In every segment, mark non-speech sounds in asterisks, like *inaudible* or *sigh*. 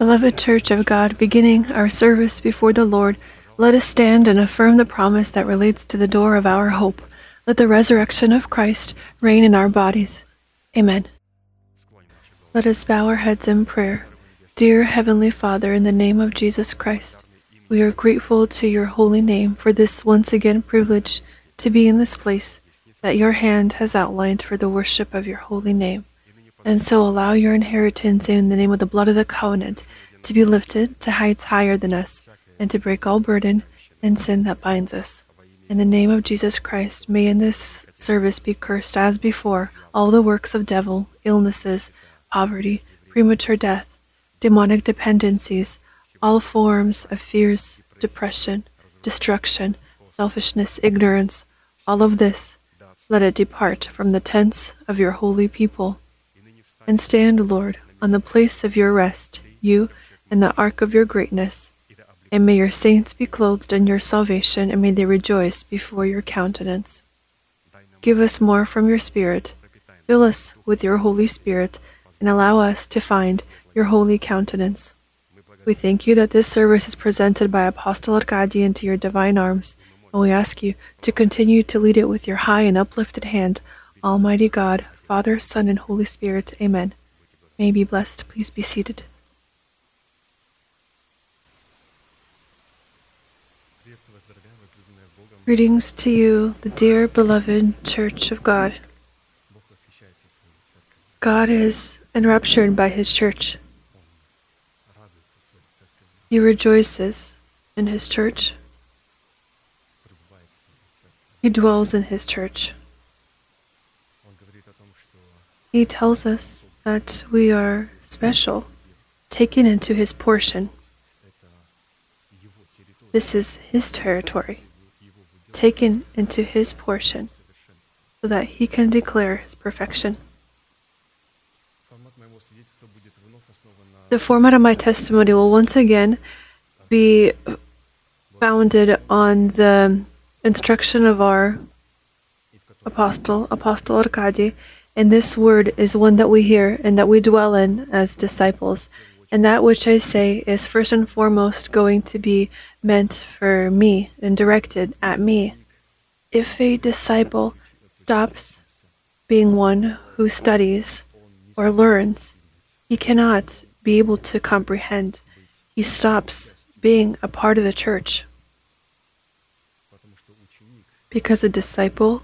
Beloved Church of God, beginning our service before the Lord, let us stand and affirm the promise that relates to the door of our hope. Let the resurrection of Christ reign in our bodies. Amen. Let us bow our heads in prayer. Dear Heavenly Father, in the name of Jesus Christ, we are grateful to your holy name for this once again privilege to be in this place that your hand has outlined for the worship of your holy name. And so allow your inheritance in the name of the blood of the covenant to be lifted to heights higher than us and to break all burden and sin that binds us. In the name of Jesus Christ, may in this service be cursed as before all the works of devil, illnesses, poverty, premature death, demonic dependencies, all forms of fears, depression, destruction, selfishness, ignorance, all of this, let it depart from the tents of your holy people. And stand, Lord, on the place of your rest, you and the ark of your greatness. And may your saints be clothed in your salvation, and may they rejoice before your countenance. Give us more from your Spirit. Fill us with your Holy Spirit, and allow us to find your holy countenance. We thank you that this service is presented by Apostle Arkady into your divine arms, and we ask you to continue to lead it with your high and uplifted hand, Almighty God, Father, Son, and Holy Spirit. Amen. May be blessed. Please be seated. Greetings to you, the dear beloved Church of God. God is enraptured by His church. He rejoices in His church. He dwells in His church. He tells us that we are special, taken into His portion. This is His territory taken into his portion so that he can declare his perfection. The format of my testimony will once again be founded on the instruction of our apostle, Apostle Arkady, and this word is one that we hear and that we dwell in as disciples. And that which I say is first and foremost going to be meant for me and directed at me. If a disciple stops being one who studies or learns, he cannot be able to comprehend. He stops being a part of the church. Because a disciple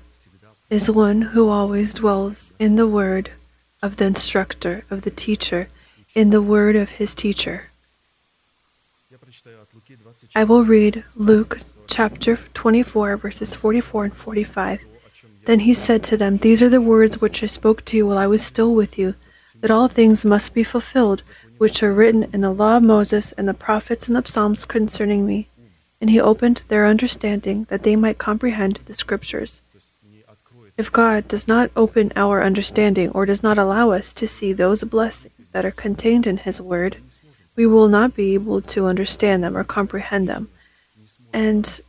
is one who always dwells in the word of the instructor, of the teacher, in the word of his teacher. I will read Luke chapter 24, verses 44 and 45. Then he said to them, These are the words which I spoke to you while I was still with you, that all things must be fulfilled, which are written in the law of Moses and the prophets and the Psalms concerning me. And he opened their understanding, that they might comprehend the Scriptures. If God does not open our understanding or does not allow us to see those blessings that are contained in His Word, we will not be able to understand them or comprehend them. And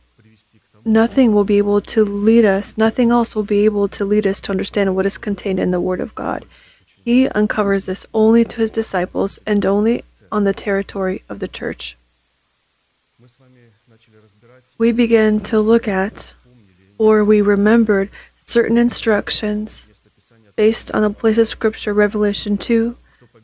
nothing will be able to lead us, nothing else will be able to lead us to understand what is contained in the Word of God. He uncovers this only to His disciples and only on the territory of the church. We began to look at, or we remembered, certain instructions based on the place of Scripture, Revelation 2,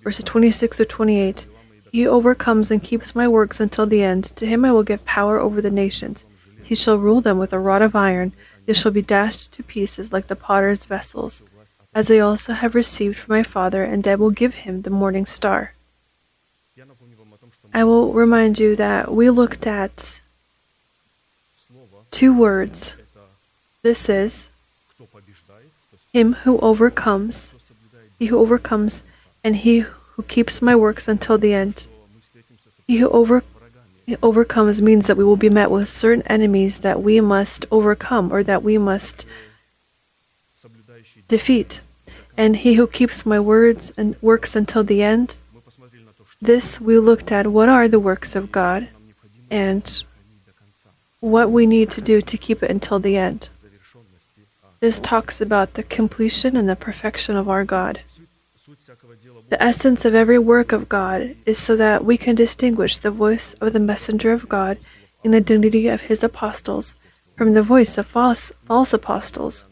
verses 26 to 28. He overcomes and keeps my works until the end. To him I will give power over the nations. He shall rule them with a rod of iron. They shall be dashed to pieces like the potter's vessels, as I also have received from my Father, and I will give him the morning star. I will remind you that we looked at two words. This is him who overcomes, he who overcomes, and he who keeps my works until the end. He who over, he overcomes means that we will be met with certain enemies that we must overcome or that we must defeat. And he who keeps my words and works until the end, this we looked at what are the works of God and what we need to do to keep it until the end. This talks about the completion and the perfection of our God. The essence of every work of God is so that we can distinguish the voice of the messenger of God in the dignity of his apostles from the voice of false, false apostles.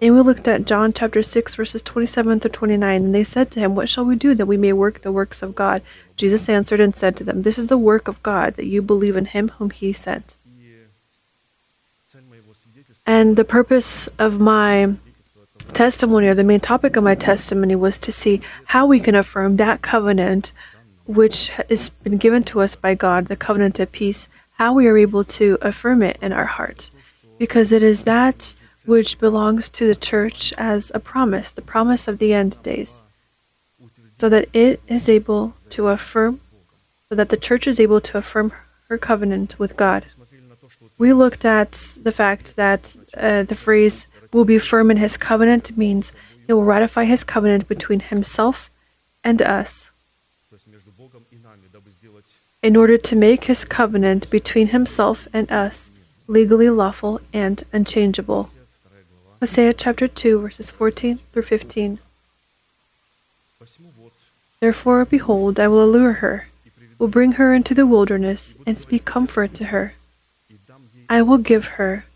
And we looked at John chapter 6, verses 27 to 29, and they said to him, What shall we do that we may work the works of God? Jesus answered and said to them, This is the work of God, that you believe in him whom he sent. And the purpose of my testimony, or the main topic of my testimony, was to see how we can affirm that covenant which has been given to us by God, the covenant of peace, how we are able to affirm it in our heart. Because it is that which belongs to the church as a promise, the promise of the end days, so that it is able to affirm, so that the church is able to affirm her covenant with God. We looked at the fact that uh, the phrase will be firm in his covenant means he will ratify his covenant between himself and us in order to make his covenant between himself and us legally lawful and unchangeable. Hosea chapter 2, verses 14 through 15. Therefore, behold, I will allure her, will bring her into the wilderness, and speak comfort to her. I will give her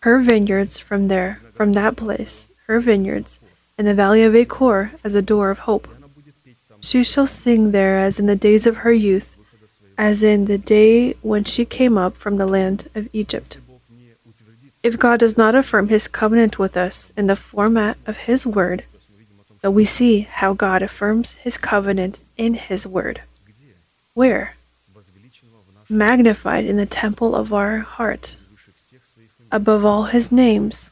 her vineyards from there, from that place, her vineyards, in the valley of Achor, as a door of hope. She shall sing there as in the days of her youth, as in the day when she came up from the land of Egypt. If God does not affirm his covenant with us in the format of his word, then we see how God affirms his covenant in his word. Where? Magnified in the temple of our heart, above all his names.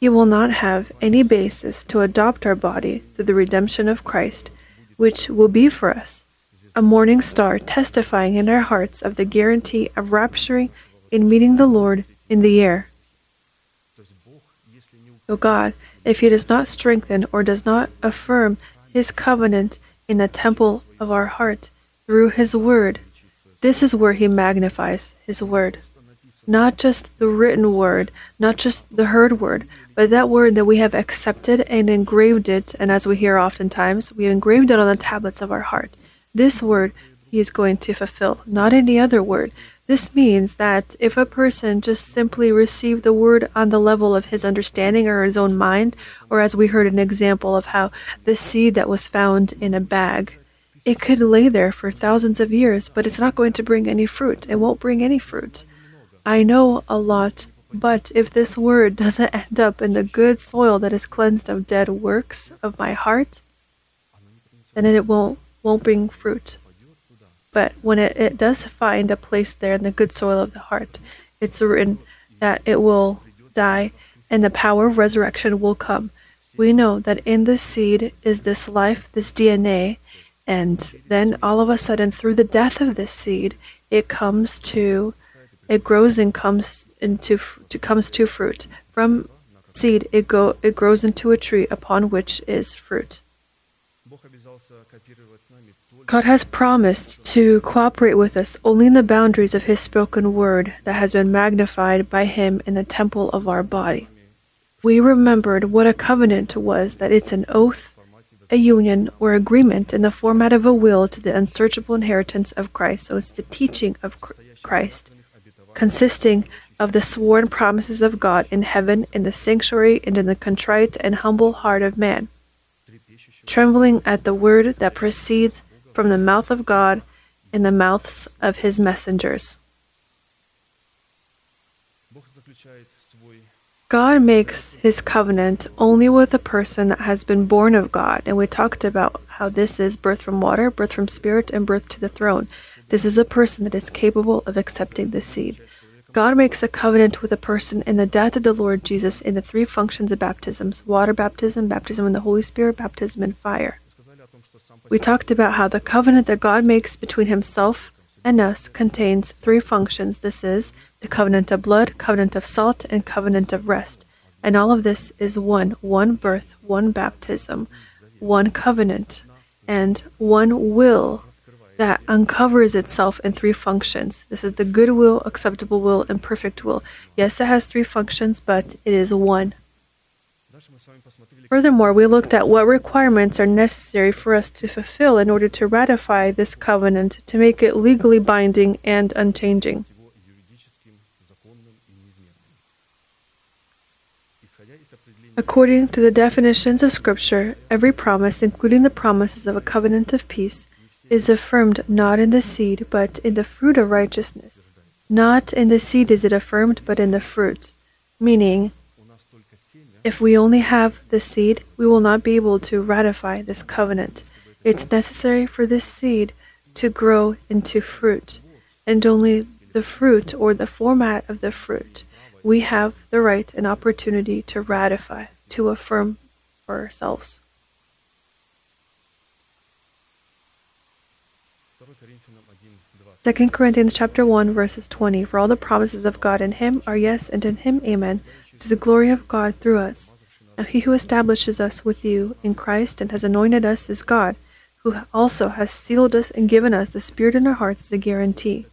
He will not have any basis to adopt our body through the redemption of Christ, which will be for us a morning star testifying in our hearts of the guarantee of rapturing in meeting the Lord in the air. So God, if He does not strengthen or does not affirm His covenant in the temple of our heart through His word, this is where He magnifies His word. Not just the written word, not just the heard word, but that word that we have accepted and engraved it, and as we hear oftentimes, we engraved it on the tablets of our heart. This word he is going to fulfill, not any other word. This means that if a person just simply received the word on the level of his understanding or his own mind, or as we heard an example of how the seed that was found in a bag, it could lay there for thousands of years, but it's not going to bring any fruit. It won't bring any fruit. I know a lot, but if this word *laughs* doesn't end up in the good soil that is cleansed of dead works of my heart, then it won't won't bring fruit. But when it, it does find a place there in the good soil of the heart, it's written that it will die and the power of resurrection will come. We know that in this seed is this life, this DNA, and then all of a sudden, through the death of this seed, it comes to, it grows and comes into, to, comes to fruit. From seed, it go, it grows into a tree upon which is fruit. God has promised to cooperate with us only in the boundaries of His spoken word that has been magnified by Him in the temple of our body. We remembered what a covenant was, that it's an oath, a union, or agreement in the format of a will to the unsearchable inheritance of Christ. So it's the teaching of Christ, consisting of the sworn promises of God in heaven, in the sanctuary, and in the contrite and humble heart of man. Trembling at the word that proceeds from the mouth of God in the mouths of his messengers. God makes his covenant only with a person that has been born of God, and we talked about how this is birth from water, birth from spirit, and birth to the throne. This is a person that is capable of accepting the seed. God makes a covenant with a person in the death of the Lord Jesus in the three functions of baptisms water baptism, baptism in the Holy Spirit, baptism in fire. We talked about how the covenant that God makes between himself and us contains three functions. This is the covenant of blood, covenant of salt, and covenant of rest. And all of this is one one birth, one baptism, one covenant, and one will that uncovers itself in three functions. This is the good will, acceptable will, and perfect will. Yes, it has three functions, but it is one. Furthermore, we looked at what requirements are necessary for us to fulfill in order to ratify this covenant to make it legally binding and unchanging. According to the definitions of Scripture, every promise, including the promises of a covenant of peace, is affirmed not in the seed, but in the fruit of righteousness. Not in the seed is it affirmed, but in the fruit. Meaning, if we only have the seed, we will not be able to ratify this covenant. It's necessary for this seed to grow into fruit, and only the fruit or the format of the fruit we have the right and opportunity to ratify, to affirm for ourselves. Second Corinthians chapter 1 verses 20 For all the promises of God in him are yes and in him amen to the glory of God through us. Now he who establishes us with you in Christ and has anointed us is God, who also has sealed us and given us the Spirit in our hearts as a guarantee.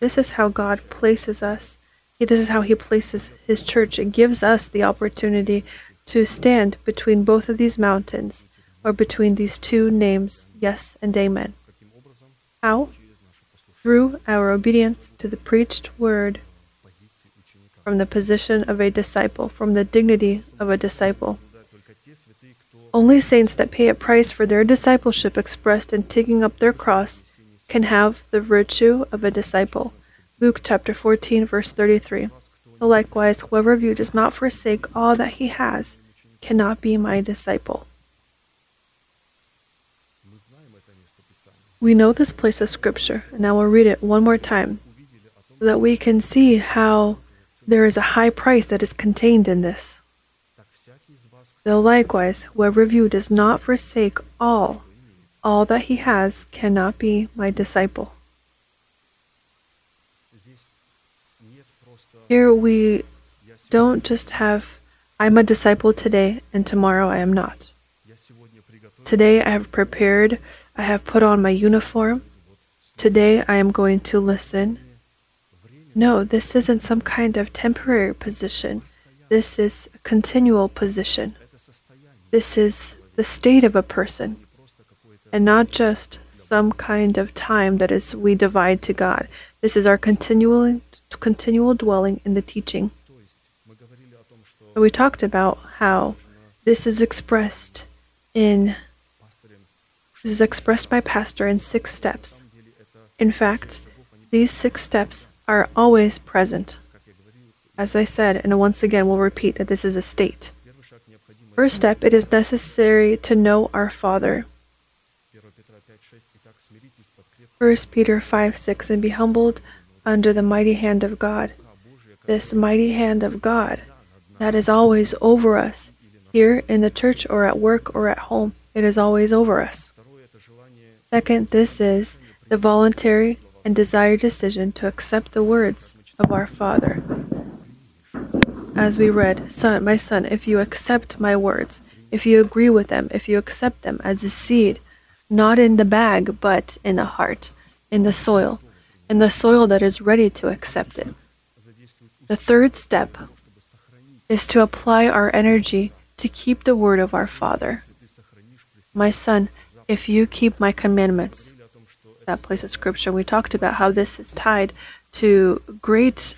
This is how God places us. This is how He places His church. It gives us the opportunity to stand between both of these mountains, or between these two names, yes and amen. How? Through our obedience to the preached word from the position of a disciple, from the dignity of a disciple. Only saints that pay a price for their discipleship expressed in taking up their cross can have the virtue of a disciple. Luke chapter 14, verse 33. So likewise, whoever of you does not forsake all that he has cannot be my disciple. We know this place of Scripture, and I will read it one more time so that we can see how there is a high price that is contained in this. Though likewise, whoever of you does not forsake all all that he has cannot be my disciple. Here we don't just have, I'm a disciple today and tomorrow I am not. Today I have prepared, I have put on my uniform. Today I am going to listen. No, this isn't some kind of temporary position. This is a continual position. This is the state of a person and not just some kind of time that is we divide to God. This is our continual continual dwelling in the teaching. We talked about how this is expressed in this is expressed by pastor in six steps. In fact, these six steps are always present. As I said, and once again we'll repeat that this is a state. First step, it is necessary to know our Father. 1 Peter 5 6 and be humbled under the mighty hand of God. This mighty hand of God that is always over us, here in the church or at work or at home, it is always over us. Second, this is the voluntary and desired decision to accept the words of our Father. As we read, Son, my son, if you accept my words, if you agree with them, if you accept them as a seed, not in the bag, but in the heart, in the soil, in the soil that is ready to accept it. The third step is to apply our energy to keep the word of our Father. My son, if you keep my commandments, that place of scripture, we talked about how this is tied to great,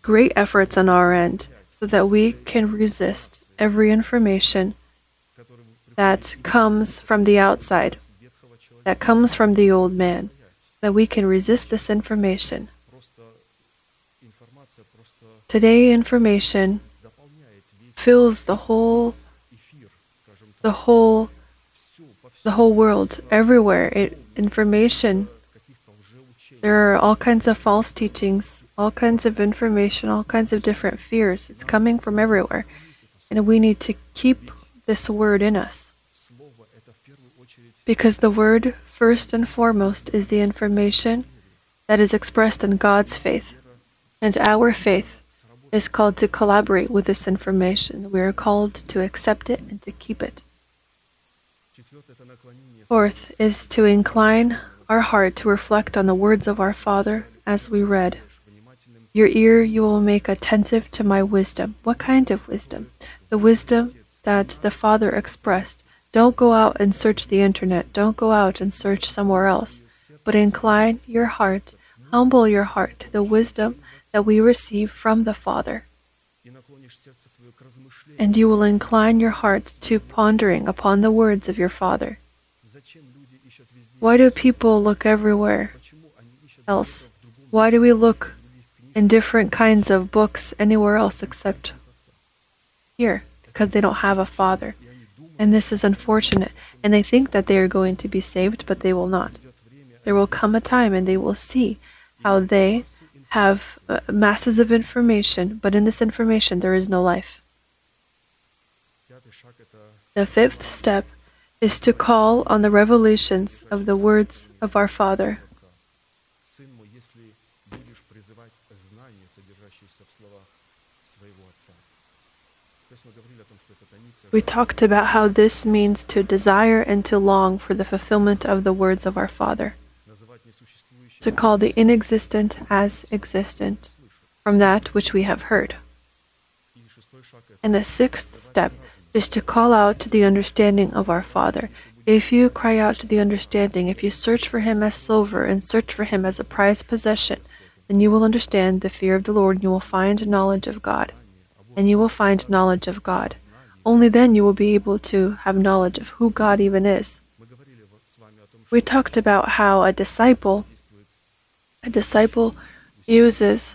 great efforts on our end so that we can resist every information that comes from the outside, that comes from the old man, that we can resist this information. Today, information fills the whole, the whole, the whole world, everywhere. It, information. There are all kinds of false teachings, all kinds of information, all kinds of different fears. It's coming from everywhere, and we need to keep this word in us because the Word, first and foremost, is the information that is expressed in God's faith, and our faith is called to collaborate with this information. We are called to accept it and to keep it. Fourth is to incline our heart to reflect on the words of our Father as we read. Your ear you will make attentive to my wisdom. What kind of wisdom? The wisdom that the Father expressed don't go out and search the internet. Don't go out and search somewhere else. But incline your heart, humble your heart to the wisdom that we receive from the Father. And you will incline your heart to pondering upon the words of your Father. Why do people look everywhere else? Why do we look in different kinds of books anywhere else except here? Because they don't have a Father. And this is unfortunate, and they think that they are going to be saved, but they will not. There will come a time and they will see how they have uh, masses of information, but in this information there is no life. The fifth step is to call on the revelations of the words of our Father. We talked about how this means to desire and to long for the fulfillment of the words of our Father, to call the inexistent as existent from that which we have heard. And the sixth step is to call out to the understanding of our Father. If you cry out to the understanding, if you search for him as silver and search for him as a prized possession, then you will understand the fear of the Lord and you will find knowledge of God. And you will find knowledge of God. Only then you will be able to have knowledge of who God even is. We talked about how a disciple a disciple uses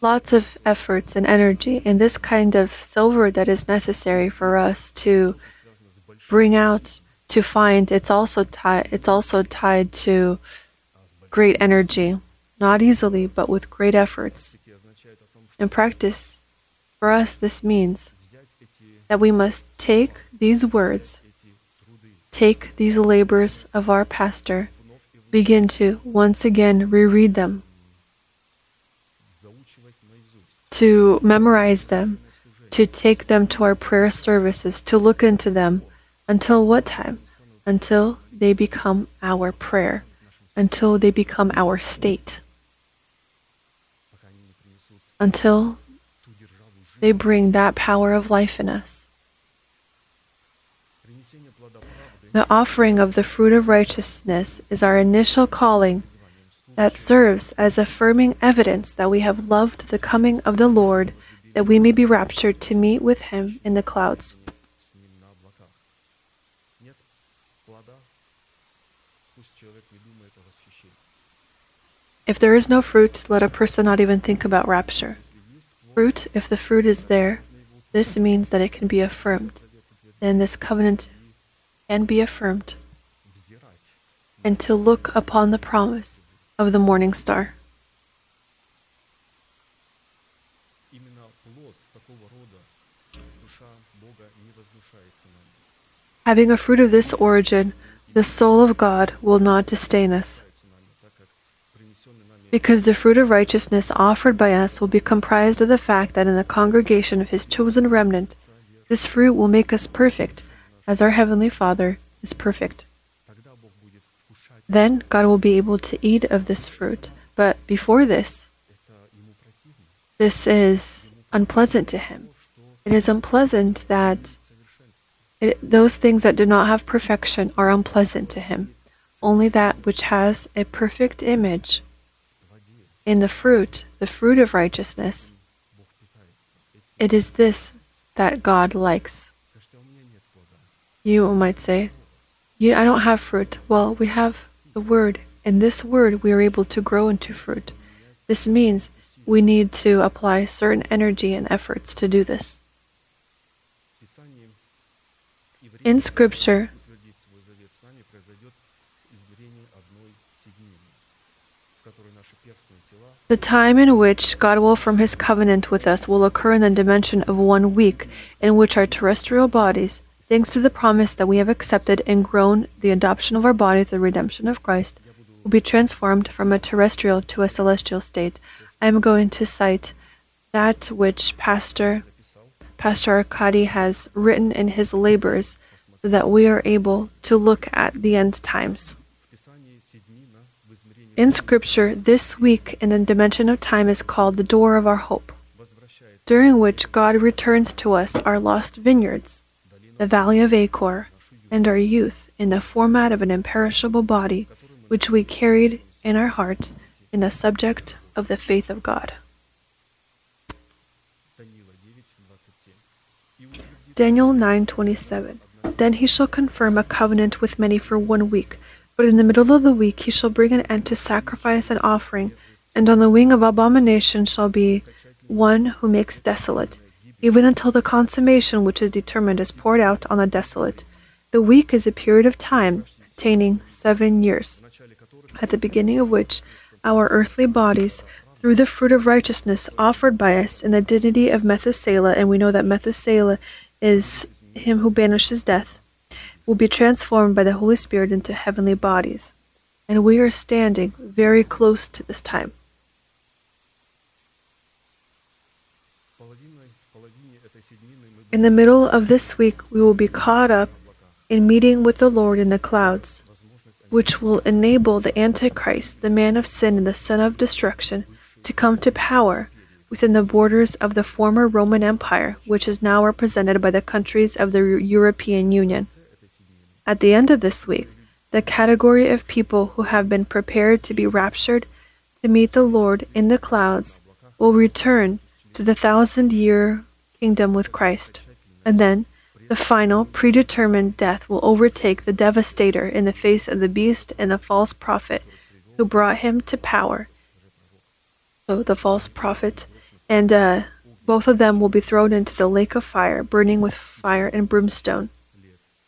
lots of efforts and energy and this kind of silver that is necessary for us to bring out to find it's also tied it's also tied to great energy not easily but with great efforts in practice for us this means that we must take these words, take these labors of our pastor, begin to once again reread them, to memorize them, to take them to our prayer services, to look into them. Until what time? Until they become our prayer, until they become our state, until they bring that power of life in us The offering of the fruit of righteousness is our initial calling that serves as affirming evidence that we have loved the coming of the Lord, that we may be raptured to meet with him in the clouds. If there is no fruit, let a person not even think about rapture. Fruit, if the fruit is there, this means that it can be affirmed. Then this covenant and be affirmed, and to look upon the promise of the morning star. Having a fruit of this origin, the soul of God will not disdain us, because the fruit of righteousness offered by us will be comprised of the fact that in the congregation of His chosen remnant, this fruit will make us perfect as our Heavenly Father is perfect. Then God will be able to eat of this fruit, but before this, this is unpleasant to Him. It is unpleasant that it, those things that do not have perfection are unpleasant to Him. Only that which has a perfect image in the fruit, the fruit of righteousness, it is this that God likes. You might say, you, I don't have fruit. Well, we have the word. In this word, we are able to grow into fruit. This means we need to apply certain energy and efforts to do this. In Scripture, the time in which God will from his covenant with us will occur in the dimension of one week, in which our terrestrial bodies thanks to the promise that we have accepted and grown the adoption of our body through the redemption of Christ, will be transformed from a terrestrial to a celestial state. I am going to cite that which Pastor Pastor Arkady has written in his labors so that we are able to look at the end times. In Scripture, this week in the dimension of time is called the door of our hope, during which God returns to us our lost vineyards the Valley of Achor, and our youth in the format of an imperishable body which we carried in our heart in the subject of the faith of God. Daniel 9:27 Then he shall confirm a covenant with many for one week, but in the middle of the week he shall bring an end to sacrifice and offering, and on the wing of abomination shall be one who makes desolate, even until the consummation which is determined is poured out on the desolate. The week is a period of time containing seven years, at the beginning of which our earthly bodies, through the fruit of righteousness offered by us in the dignity of Methuselah, and we know that Methuselah is him who banishes death, will be transformed by the Holy Spirit into heavenly bodies. And we are standing very close to this time. In the middle of this week, we will be caught up in meeting with the Lord in the clouds, which will enable the Antichrist, the man of sin and the son of destruction, to come to power within the borders of the former Roman Empire, which is now represented by the countries of the European Union. At the end of this week, the category of people who have been prepared to be raptured to meet the Lord in the clouds will return to the thousand year kingdom with Christ. And then, the final predetermined death will overtake the devastator in the face of the beast and the false prophet who brought him to power. So, the false prophet, and uh, both of them will be thrown into the lake of fire, burning with fire and brimstone.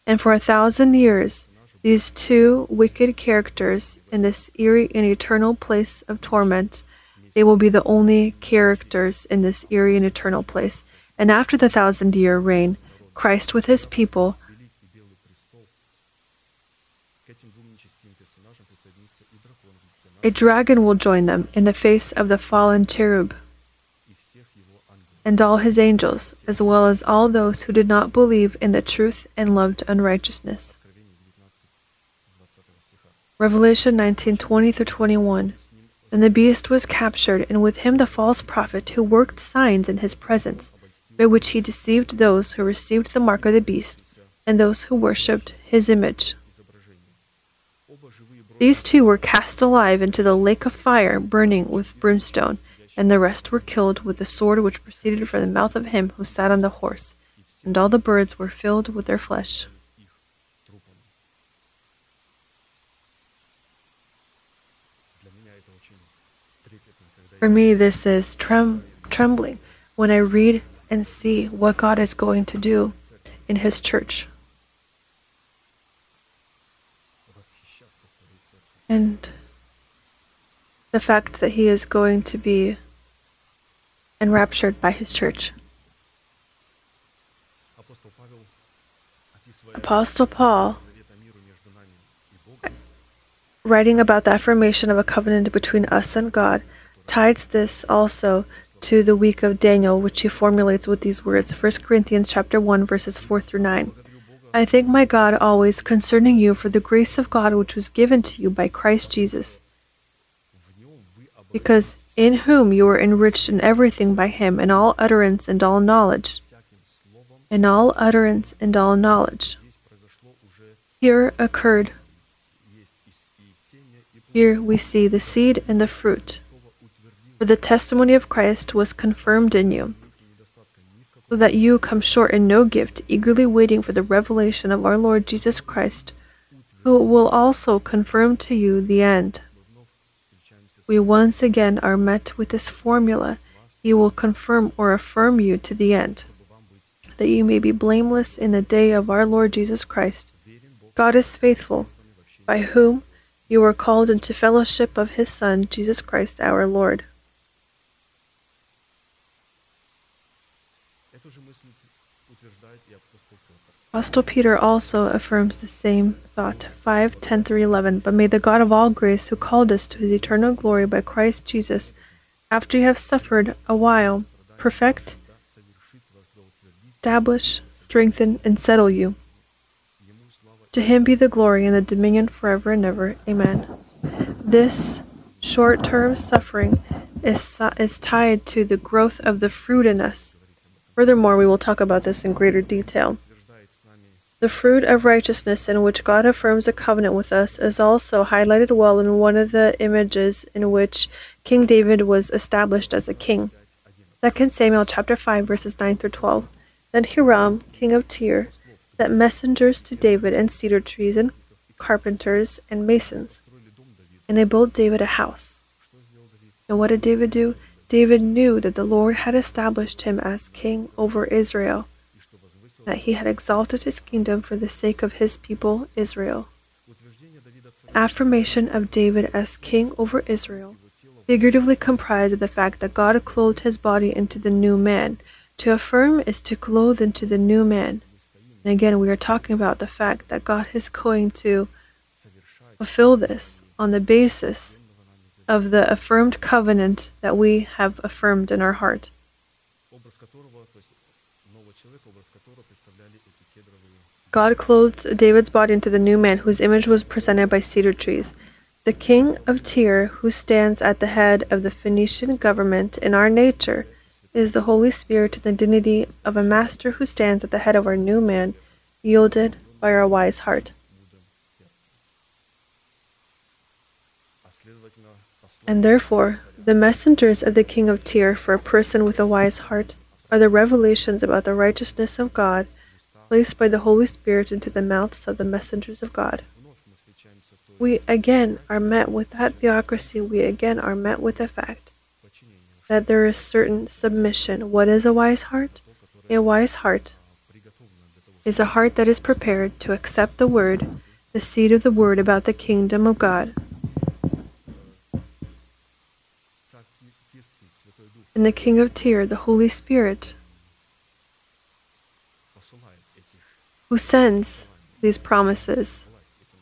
And for a thousand years, these two wicked characters in this eerie and eternal place of torment, they will be the only characters in this eerie and eternal place. And after the thousand year reign, Christ with his people a dragon will join them in the face of the fallen cherub and all his angels, as well as all those who did not believe in the truth and loved unrighteousness. Revelation 19:20 through 21. Then the beast was captured, and with him the false prophet who worked signs in his presence by which he deceived those who received the mark of the beast and those who worshipped his image. These two were cast alive into the lake of fire burning with brimstone, and the rest were killed with the sword which proceeded from the mouth of him who sat on the horse, and all the birds were filled with their flesh. For me, this is trem- trembling when I read and see what God is going to do in His church. And the fact that He is going to be enraptured by His church. Apostle Paul, writing about the affirmation of a covenant between us and God, ties this also to the week of Daniel, which he formulates with these words, 1 Corinthians chapter 1, verses 4 through 9. I thank my God always concerning you for the grace of God which was given to you by Christ Jesus, because in whom you were enriched in everything by him, in all utterance and all knowledge. In all utterance and all knowledge. Here occurred. Here we see the seed and the fruit. For the testimony of Christ was confirmed in you, so that you come short in no gift, eagerly waiting for the revelation of our Lord Jesus Christ, who will also confirm to you the end. We once again are met with this formula He will confirm or affirm you to the end, that you may be blameless in the day of our Lord Jesus Christ. God is faithful, by whom you were called into fellowship of His Son, Jesus Christ our Lord. Apostle Peter also affirms the same thought 5 10 through 11. But may the God of all grace, who called us to his eternal glory by Christ Jesus, after you have suffered a while, perfect, establish, strengthen, and settle you. To him be the glory and the dominion forever and ever. Amen. This short term suffering is, is tied to the growth of the fruit in us. Furthermore, we will talk about this in greater detail. The fruit of righteousness in which God affirms a covenant with us is also highlighted well in one of the images in which King David was established as a king. 2 Samuel chapter 5 verses 9 through 12. Then Hiram, king of Tyre, sent messengers to David and cedar trees and carpenters and masons. And they built David a house. And what did David do? David knew that the Lord had established him as king over Israel that he had exalted his kingdom for the sake of his people, Israel. Affirmation of David as king over Israel figuratively comprised the fact that God clothed his body into the new man. To affirm is to clothe into the new man. And again, we are talking about the fact that God is going to fulfill this on the basis of the affirmed covenant that we have affirmed in our heart. God clothes David's body into the new man, whose image was presented by cedar trees. The king of Tyre, who stands at the head of the Phoenician government in our nature, is the Holy Spirit in the dignity of a master who stands at the head of our new man, yielded by our wise heart. And therefore, the messengers of the king of Tyre for a person with a wise heart are the revelations about the righteousness of God placed by the Holy Spirit into the mouths of the messengers of God. We again are met with that theocracy, we again are met with the fact that there is certain submission. What is a wise heart? A wise heart is a heart that is prepared to accept the word, the seed of the word about the kingdom of God. And the King of Tyre, the Holy Spirit, who sends these promises,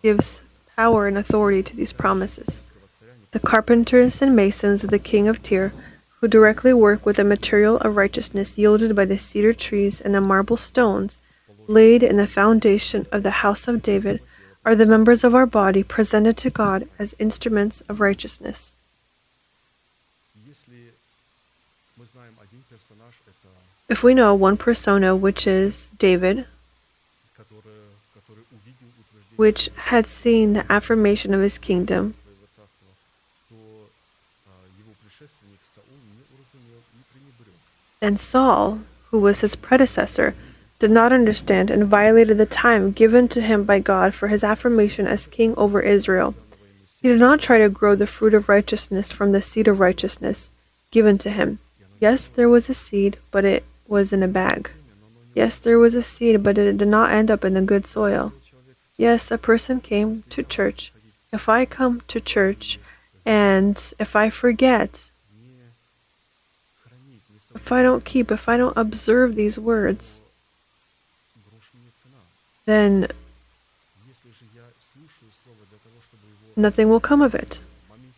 gives power and authority to these promises. The carpenters and masons of the king of Tyre, who directly work with the material of righteousness yielded by the cedar trees and the marble stones laid in the foundation of the house of David, are the members of our body presented to God as instruments of righteousness. If we know one persona, which is David, which had seen the affirmation of his kingdom. And Saul, who was his predecessor, did not understand and violated the time given to him by God for his affirmation as king over Israel. He did not try to grow the fruit of righteousness from the seed of righteousness given to him. Yes, there was a seed, but it was in a bag. Yes, there was a seed, but it did not end up in the good soil. Yes, a person came to church. If I come to church and if I forget, if I don't keep, if I don't observe these words, then nothing will come of it.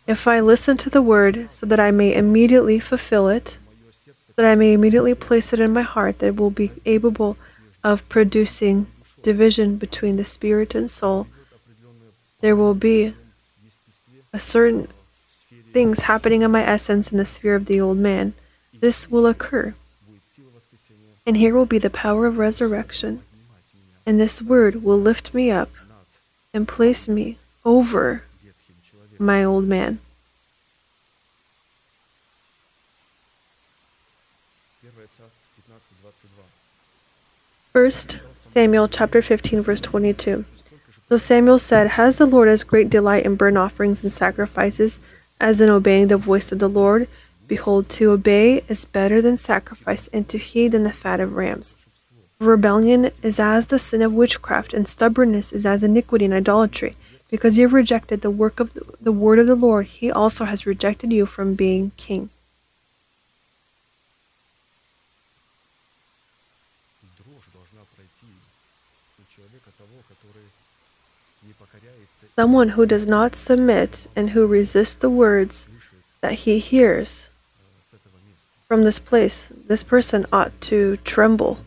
If I listen to the word so that I may immediately fulfill it, that I may immediately place it in my heart, that will be able of producing division between the spirit and soul, there will be a certain things happening in my essence in the sphere of the old man. This will occur. And here will be the power of resurrection. And this word will lift me up and place me over my old man. First Samuel chapter 15 verse 22. So Samuel said, Has the Lord as great delight in burnt offerings and sacrifices as in obeying the voice of the Lord? Behold, to obey is better than sacrifice, and to heed than the fat of rams. Rebellion is as the sin of witchcraft, and stubbornness is as iniquity and idolatry. Because you have rejected the work of the, the word of the Lord, he also has rejected you from being king. someone who does not submit and who resists the words that he hears from this place, this person ought to tremble.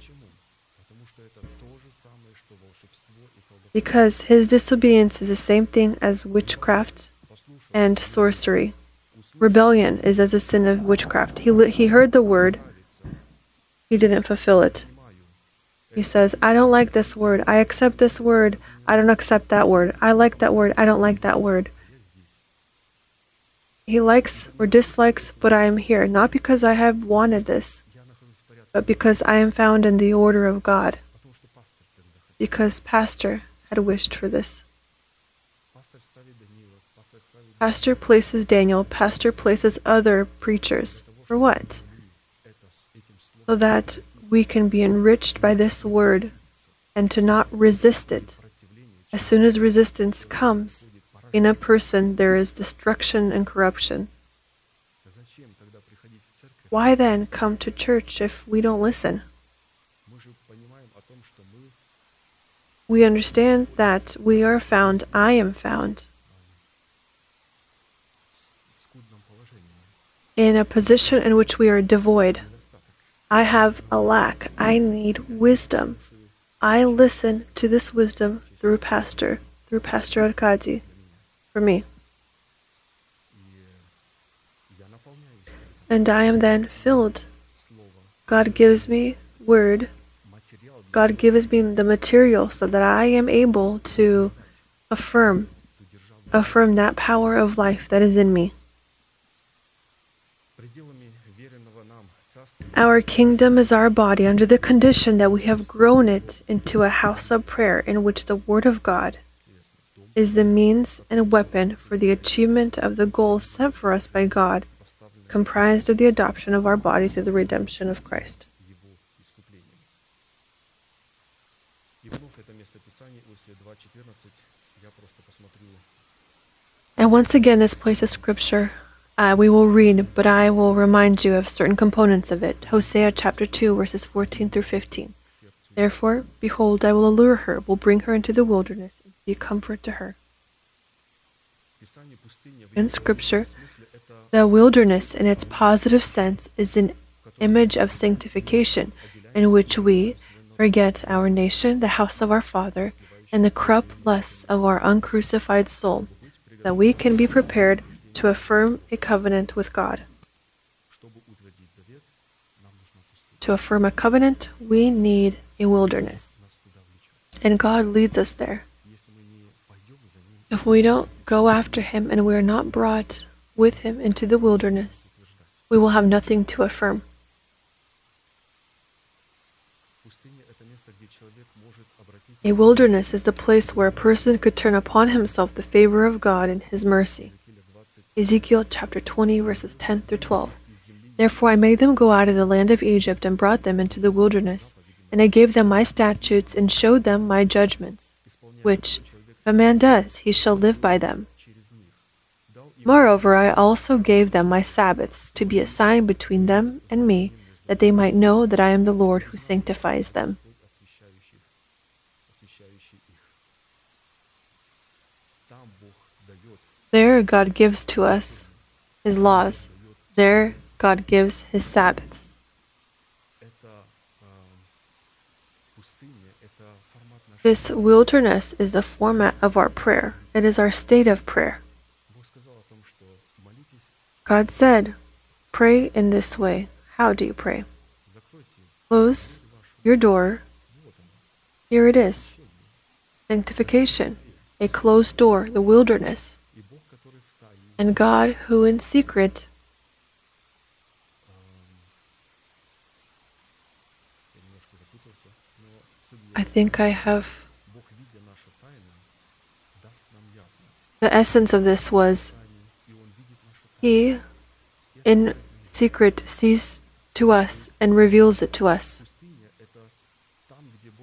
Because his disobedience is the same thing as witchcraft and sorcery. Rebellion is as a sin of witchcraft. He, he heard the word, he didn't fulfill it. He says, I don't like this word. I accept this word. I don't accept that word. I like that word. I don't like that word. He likes or dislikes, but I am here, not because I have wanted this, but because I am found in the order of God, because Pastor had wished for this. Pastor places Daniel, Pastor places other preachers. For what? So that we can be enriched by this word and to not resist it. As soon as resistance comes, in a person there is destruction and corruption. Why then come to church if we don't listen? We understand that we are found, I am found, in a position in which we are devoid. I have a lack. I need wisdom. I listen to this wisdom through Pastor, through Pastor Arkadi, for me. And I am then filled. God gives me word. God gives me the material so that I am able to affirm, affirm that power of life that is in me. Our kingdom is our body under the condition that we have grown it into a house of prayer in which the Word of God is the means and weapon for the achievement of the goal set for us by God, comprised of the adoption of our body through the redemption of Christ. And once again, this place of Scripture, uh, we will read, but I will remind you of certain components of it. Hosea chapter 2, verses 14 through 15. Therefore, behold, I will allure her, will bring her into the wilderness, and be comfort to her. In Scripture, the wilderness, in its positive sense, is an image of sanctification, in which we forget our nation, the house of our Father, and the corrupt lusts of our uncrucified soul, that we can be prepared to affirm a covenant with God. To affirm a covenant, we need a wilderness. And God leads us there. If we don't go after Him and we are not brought with Him into the wilderness, we will have nothing to affirm. A wilderness is the place where a person could turn upon himself the favor of God and His mercy. Ezekiel chapter 20, verses 10 through 12. Therefore I made them go out of the land of Egypt and brought them into the wilderness, and I gave them my statutes and showed them my judgments, which, if a man does, he shall live by them. Moreover, I also gave them my Sabbaths to be a sign between them and me, that they might know that I am the Lord who sanctifies them. There God gives to us His laws. There God gives His Sabbaths. This wilderness is the format of our prayer, it is our state of prayer. God said, Pray in this way. How do you pray? Close your door. Here it is sanctification, a closed door, the wilderness and God who in secret. I think I have. The essence of this was He in secret sees to us and reveals it to us.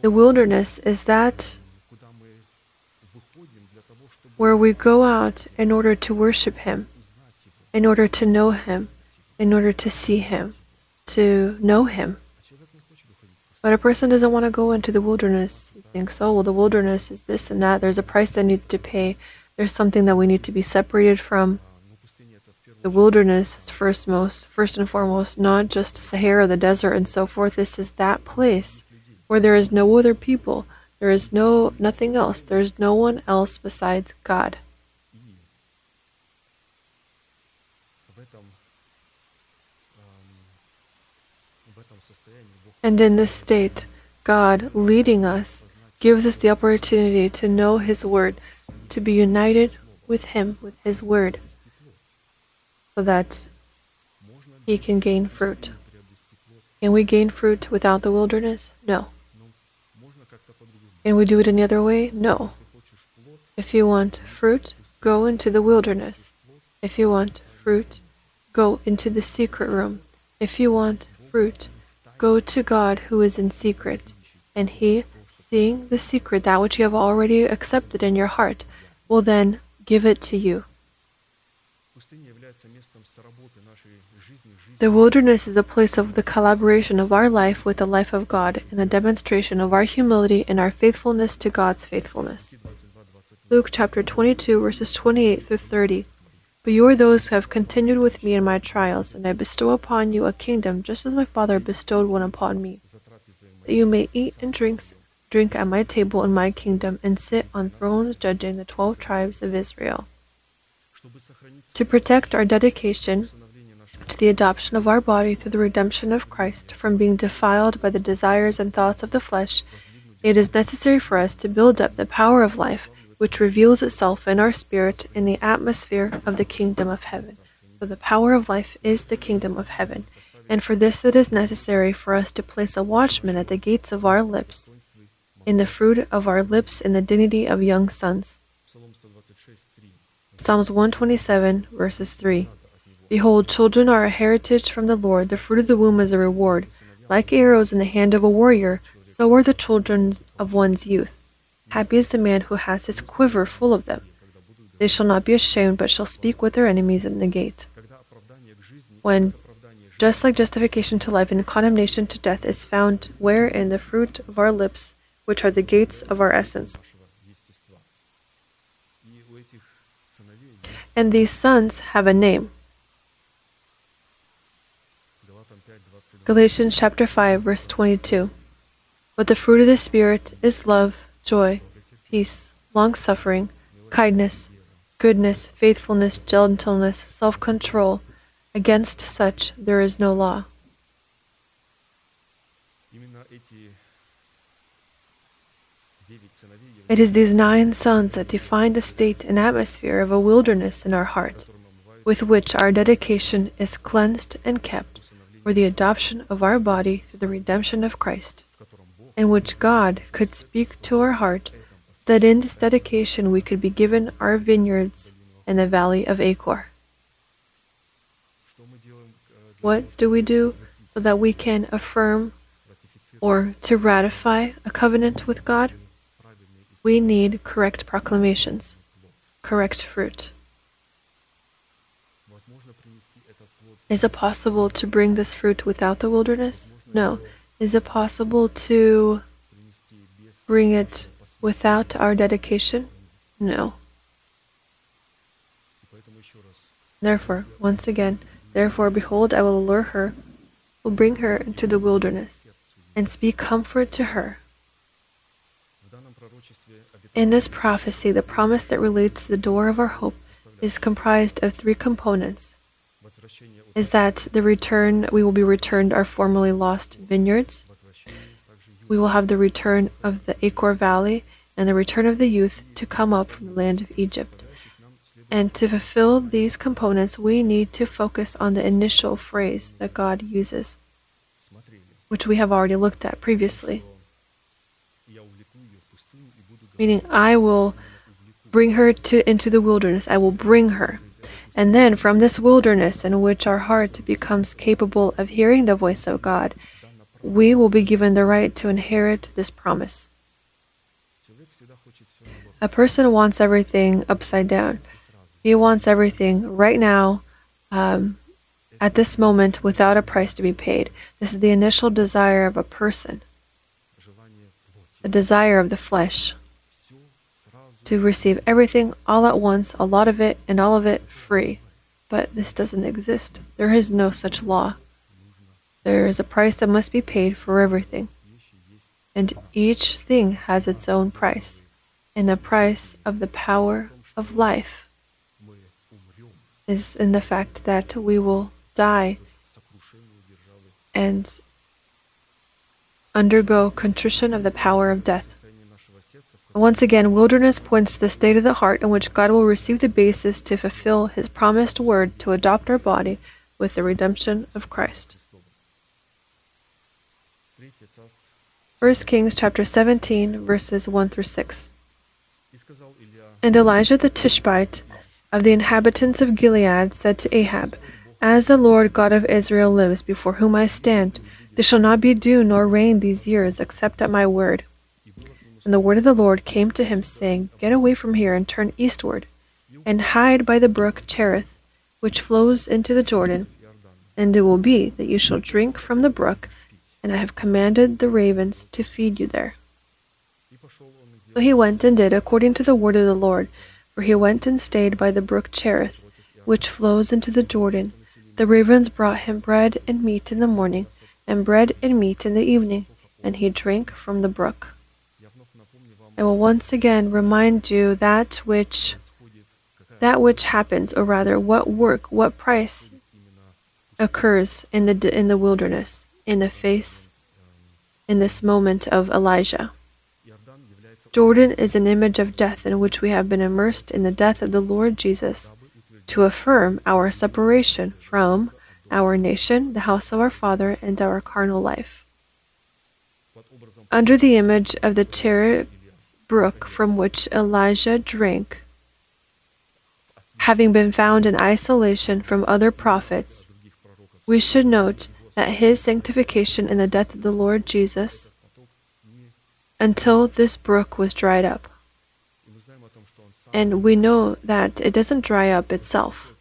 The wilderness is that where we go out in order to worship Him, in order to know Him, in order to see Him, to know Him. But a person doesn't want to go into the wilderness. He thinks, oh, well, the wilderness is this and that. There's a price that needs to pay. There's something that we need to be separated from. The wilderness is first most, first and foremost, not just Sahara, the desert, and so forth. This is that place where there is no other people there is no nothing else. There is no one else besides God. And in this state, God leading us gives us the opportunity to know His Word, to be united with Him, with His Word, so that He can gain fruit. Can we gain fruit without the wilderness? No. Can we do it any other way? No. If you want fruit, go into the wilderness. If you want fruit, go into the secret room. If you want fruit, go to God who is in secret, and he, seeing the secret, that which you have already accepted in your heart, will then give it to you. The wilderness is a place of the collaboration of our life with the life of God and the demonstration of our humility and our faithfulness to God's faithfulness. Luke chapter 22, verses 28 through 30. But you are those who have continued with me in my trials, and I bestow upon you a kingdom just as my Father bestowed one upon me, that you may eat and drink, drink at my table in my kingdom and sit on thrones judging the twelve tribes of Israel. To protect our dedication, to the adoption of our body through the redemption of Christ from being defiled by the desires and thoughts of the flesh, it is necessary for us to build up the power of life which reveals itself in our spirit in the atmosphere of the kingdom of heaven. For the power of life is the kingdom of heaven, and for this it is necessary for us to place a watchman at the gates of our lips, in the fruit of our lips, in the dignity of young sons. Psalms 127, verses 3. Behold, children are a heritage from the Lord, the fruit of the womb is a reward. Like arrows in the hand of a warrior, so are the children of one's youth. Happy is the man who has his quiver full of them. They shall not be ashamed, but shall speak with their enemies in the gate. When, just like justification to life and condemnation to death is found, where in the fruit of our lips, which are the gates of our essence. And these sons have a name. Galatians chapter 5 verse 22. But the fruit of the spirit is love, joy, peace, long-suffering, kindness, goodness, faithfulness, gentleness, self-control. Against such there is no law. It is these nine sons that define the state and atmosphere of a wilderness in our heart, with which our dedication is cleansed and kept for the adoption of our body through the redemption of Christ, in which God could speak to our heart that in this dedication we could be given our vineyards in the valley of Achor. What do we do so that we can affirm or to ratify a covenant with God? We need correct proclamations, correct fruit. Is it possible to bring this fruit without the wilderness? No. Is it possible to bring it without our dedication? No. Therefore, once again, therefore, behold, I will allure her, will bring her into the wilderness, and speak comfort to her. In this prophecy, the promise that relates to the door of our hope is comprised of three components is that the return we will be returned our formerly lost vineyards. We will have the return of the Achor Valley and the return of the youth to come up from the land of Egypt. And to fulfill these components, we need to focus on the initial phrase that God uses, which we have already looked at previously. Meaning, I will bring her to into the wilderness. I will bring her. And then from this wilderness in which our heart becomes capable of hearing the voice of God, we will be given the right to inherit this promise. A person wants everything upside down. He wants everything right now, um, at this moment, without a price to be paid. This is the initial desire of a person, the desire of the flesh to receive everything all at once, a lot of it, and all of it free. But this doesn't exist. There is no such law. There is a price that must be paid for everything. And each thing has its own price, and the price of the power of life is in the fact that we will die and undergo contrition of the power of death. Once again, wilderness points to the state of the heart in which God will receive the basis to fulfill his promised word to adopt our body with the redemption of Christ. 1 Kings chapter 17 verses 1 through 6. And Elijah the Tishbite of the inhabitants of Gilead said to Ahab, As the Lord God of Israel lives before whom I stand, there shall not be dew nor rain these years except at my word and the word of the Lord came to him, saying, Get away from here and turn eastward, and hide by the brook Cherith, which flows into the Jordan. And it will be that you shall drink from the brook, and I have commanded the ravens to feed you there. So he went and did according to the word of the Lord, for he went and stayed by the brook Cherith, which flows into the Jordan. The ravens brought him bread and meat in the morning, and bread and meat in the evening, and he drank from the brook. I will once again remind you that which that which happens, or rather, what work, what price occurs in the in the wilderness, in the face, in this moment of Elijah. Jordan is an image of death in which we have been immersed in the death of the Lord Jesus to affirm our separation from our nation, the house of our father, and our carnal life. Under the image of the terror brook from which Elijah drank, having been found in isolation from other prophets, we should note that his sanctification in the death of the Lord Jesus until this brook was dried up. And we know that it doesn't dry up itself.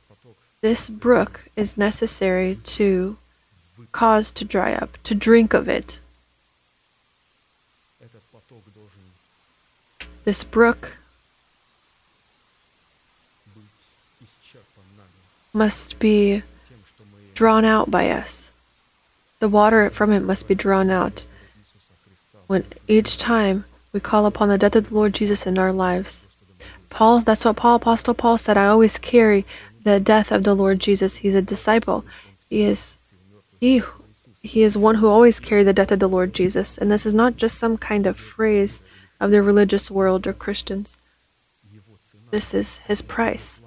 This brook is necessary to cause to dry up, to drink of it. This brook must be drawn out by us. The water from it must be drawn out when each time we call upon the death of the Lord Jesus in our lives. Paul, that's what Paul, Apostle Paul said. I always carry the death of the Lord Jesus. He's a disciple. He is he he is one who always carried the death of the Lord Jesus. And this is not just some kind of phrase of the religious world or Christians. This is his price.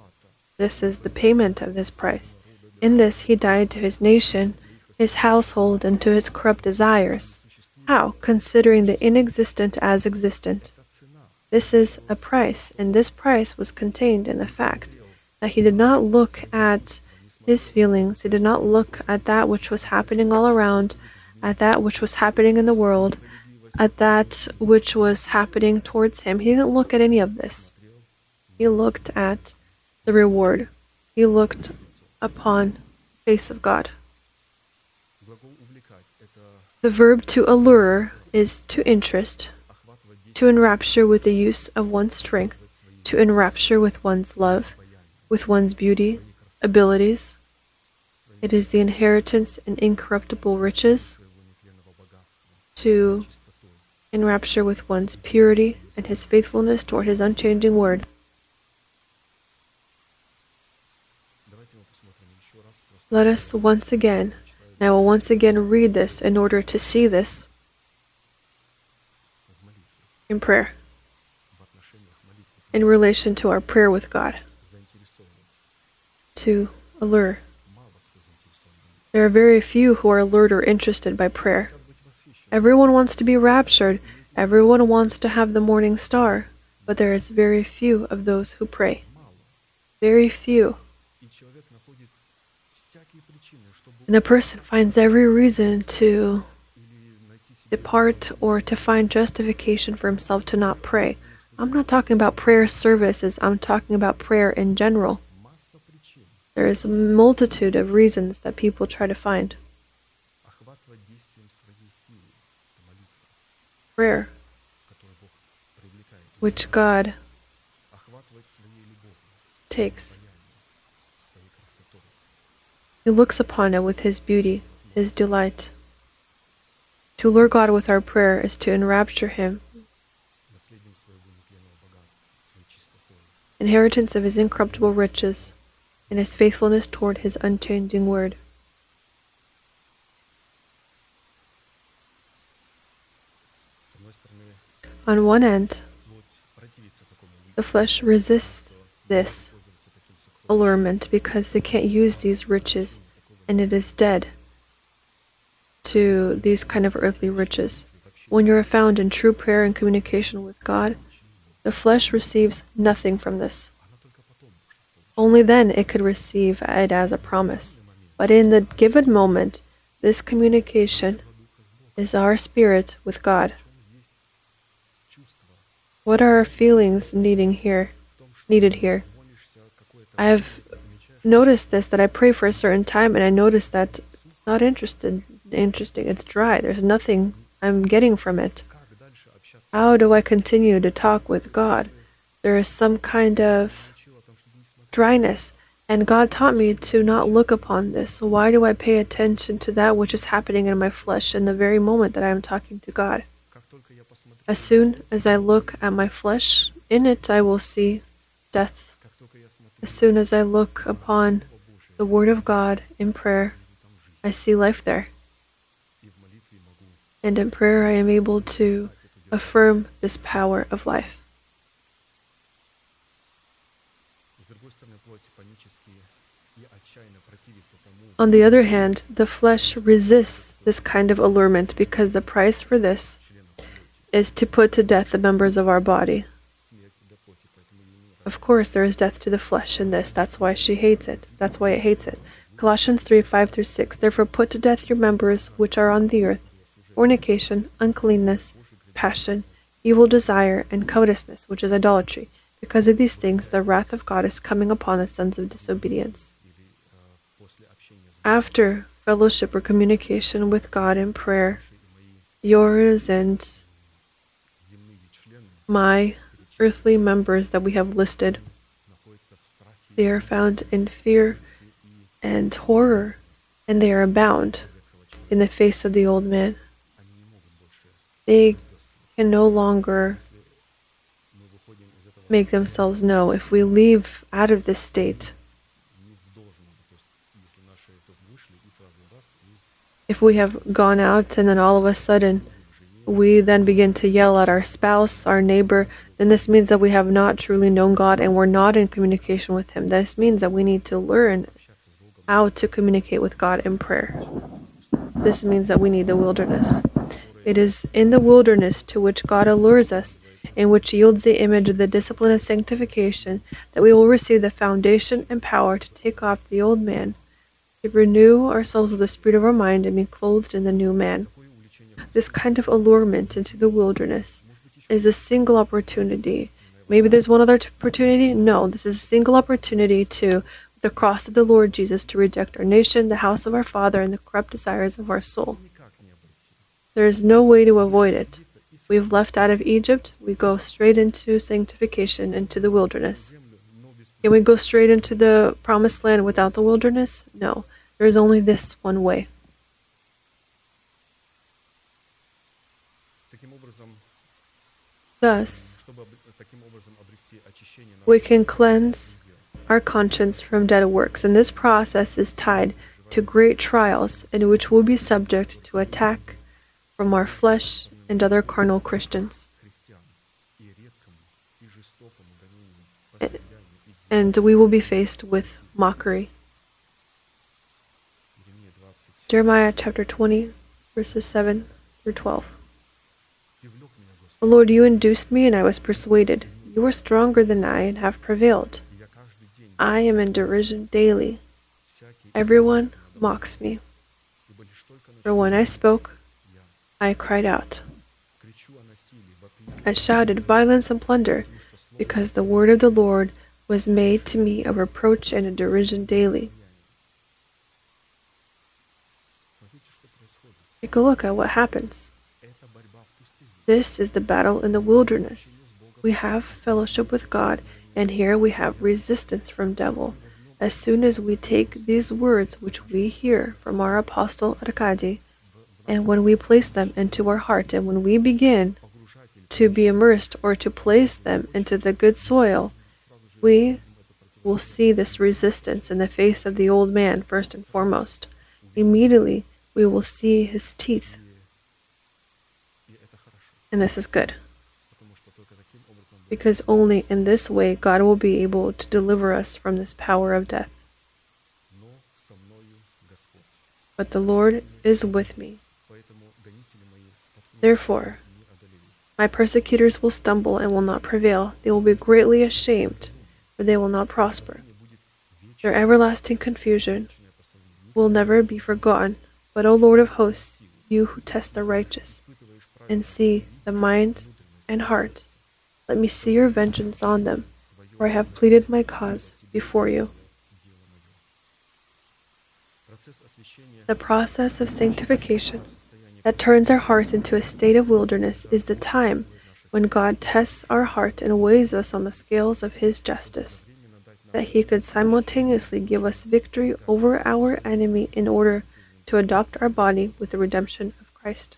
This is the payment of his price. In this, he died to his nation, his household, and to its corrupt desires. How? Considering the inexistent as existent. This is a price, and this price was contained in the fact that he did not look at his feelings, he did not look at that which was happening all around, at that which was happening in the world, at that which was happening towards him. He didn't look at any of this. He looked at the reward. He looked upon the face of God. The verb to allure is to interest, to enrapture with the use of one's strength, to enrapture with one's love, with one's beauty, abilities. It is the inheritance and incorruptible riches to in rapture with one's purity and his faithfulness toward his unchanging word. Let us once again, and I will once again read this in order to see this in prayer, in relation to our prayer with God, to allure. There are very few who are allured or interested by prayer. Everyone wants to be raptured, everyone wants to have the morning star, but there is very few of those who pray. Very few. And a person finds every reason to depart or to find justification for himself to not pray. I'm not talking about prayer services, I'm talking about prayer in general. There is a multitude of reasons that people try to find. prayer, which God takes. He looks upon it with His beauty, His delight. To lure God with our prayer is to enrapture Him. Inheritance of His incorruptible riches and His faithfulness toward His unchanging word. On one end, the flesh resists this allurement because it can't use these riches and it is dead to these kind of earthly riches. When you are found in true prayer and communication with God, the flesh receives nothing from this. Only then it could receive it as a promise. But in the given moment, this communication is our spirit with God. What are our feelings needing here, needed here? I have noticed this that I pray for a certain time, and I notice that it's not interested, interesting. It's dry. There's nothing I'm getting from it. How do I continue to talk with God? There is some kind of dryness. And God taught me to not look upon this. Why do I pay attention to that which is happening in my flesh in the very moment that I am talking to God? As soon as I look at my flesh, in it I will see death. As soon as I look upon the Word of God in prayer, I see life there. And in prayer, I am able to affirm this power of life. On the other hand, the flesh resists this kind of allurement because the price for this is to put to death the members of our body. Of course, there is death to the flesh in this. That's why she hates it. That's why it hates it. Colossians 3 5 through 6. Therefore, put to death your members which are on the earth fornication, uncleanness, passion, evil desire, and covetousness, which is idolatry. Because of these things, the wrath of God is coming upon the sons of disobedience. After fellowship or communication with God in prayer, yours and my earthly members that we have listed. They are found in fear and horror, and they are bound in the face of the old man. They can no longer make themselves know. If we leave out of this state, if we have gone out and then all of a sudden we then begin to yell at our spouse, our neighbor, then this means that we have not truly known God and we're not in communication with Him. This means that we need to learn how to communicate with God in prayer. This means that we need the wilderness. It is in the wilderness to which God allures us and which yields the image of the discipline of sanctification that we will receive the foundation and power to take off the old man, to renew ourselves with the spirit of our mind and be clothed in the new man this kind of allurement into the wilderness is a single opportunity. Maybe there's one other opportunity. No, this is a single opportunity to the cross of the Lord Jesus to reject our nation, the house of our Father, and the corrupt desires of our soul. There is no way to avoid it. We've left out of Egypt, we go straight into sanctification, into the wilderness. Can we go straight into the promised land without the wilderness? No. There is only this one way. Thus, we can cleanse our conscience from dead works, and this process is tied to great trials in which we'll be subject to attack from our flesh and other carnal Christians. Э, and we will be faced with mockery. Jeremiah chapter 20, verses 7 through 12. O Lord, you induced me, and I was persuaded. You are stronger than I, and have prevailed. I am in derision daily. Everyone mocks me. For when I spoke, I cried out. I shouted violence and plunder, because the word of the Lord was made to me a reproach and a derision daily. Take a look at what happens. This is the battle in the wilderness. We have fellowship with God, and here we have resistance from devil. As soon as we take these words which we hear from our apostle Arkady, and when we place them into our heart, and when we begin to be immersed or to place them into the good soil, we will see this resistance in the face of the old man first and foremost. Immediately, we will see his teeth and this is good. Because only in this way God will be able to deliver us from this power of death. But the Lord is with me. Therefore, my persecutors will stumble and will not prevail. They will be greatly ashamed, for they will not prosper. Their everlasting confusion will never be forgotten. But, O Lord of hosts, you who test the righteous, and see the mind and heart. Let me see your vengeance on them, for I have pleaded my cause before you. The process of sanctification that turns our hearts into a state of wilderness is the time when God tests our heart and weighs us on the scales of His justice, that He could simultaneously give us victory over our enemy in order to adopt our body with the redemption of Christ.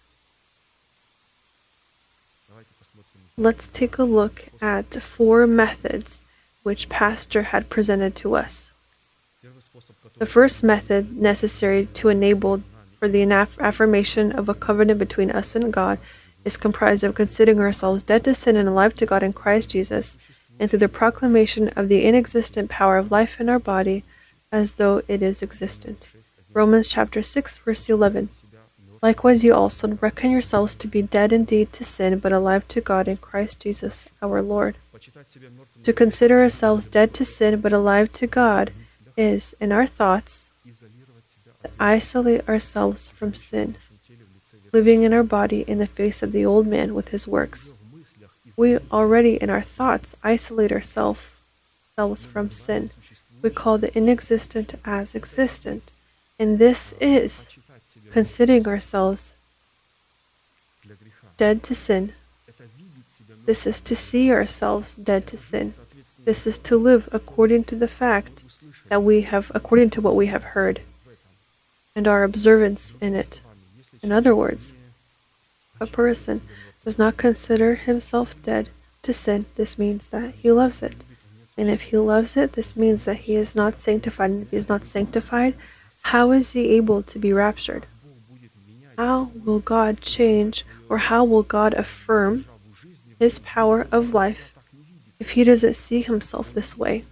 let's take a look at four methods which Pastor had presented to us. The first method necessary to enable for the affirmation of a covenant between us and God is comprised of considering ourselves dead to sin and alive to God in Christ Jesus, and through the proclamation of the inexistent power of life in our body as though it is existent. Romans chapter 6 verse 11. Likewise, you also reckon yourselves to be dead indeed to sin, but alive to God in Christ Jesus our Lord. To consider ourselves dead to sin, but alive to God, is, in our thoughts, to isolate ourselves from sin, living in our body in the face of the old man with his works. We already, in our thoughts, isolate ourselves from sin. We call the inexistent as existent, and this is considering ourselves dead to sin. This is to see ourselves dead to sin. This is to live according to the fact that we have, according to what we have heard, and our observance in it. In other words, a person does not consider himself dead to sin, this means that he loves it. And if he loves it, this means that he is not sanctified. And if he is not sanctified, how is he able to be raptured? How will God change or how will God affirm his power of life if he doesn't see himself this way?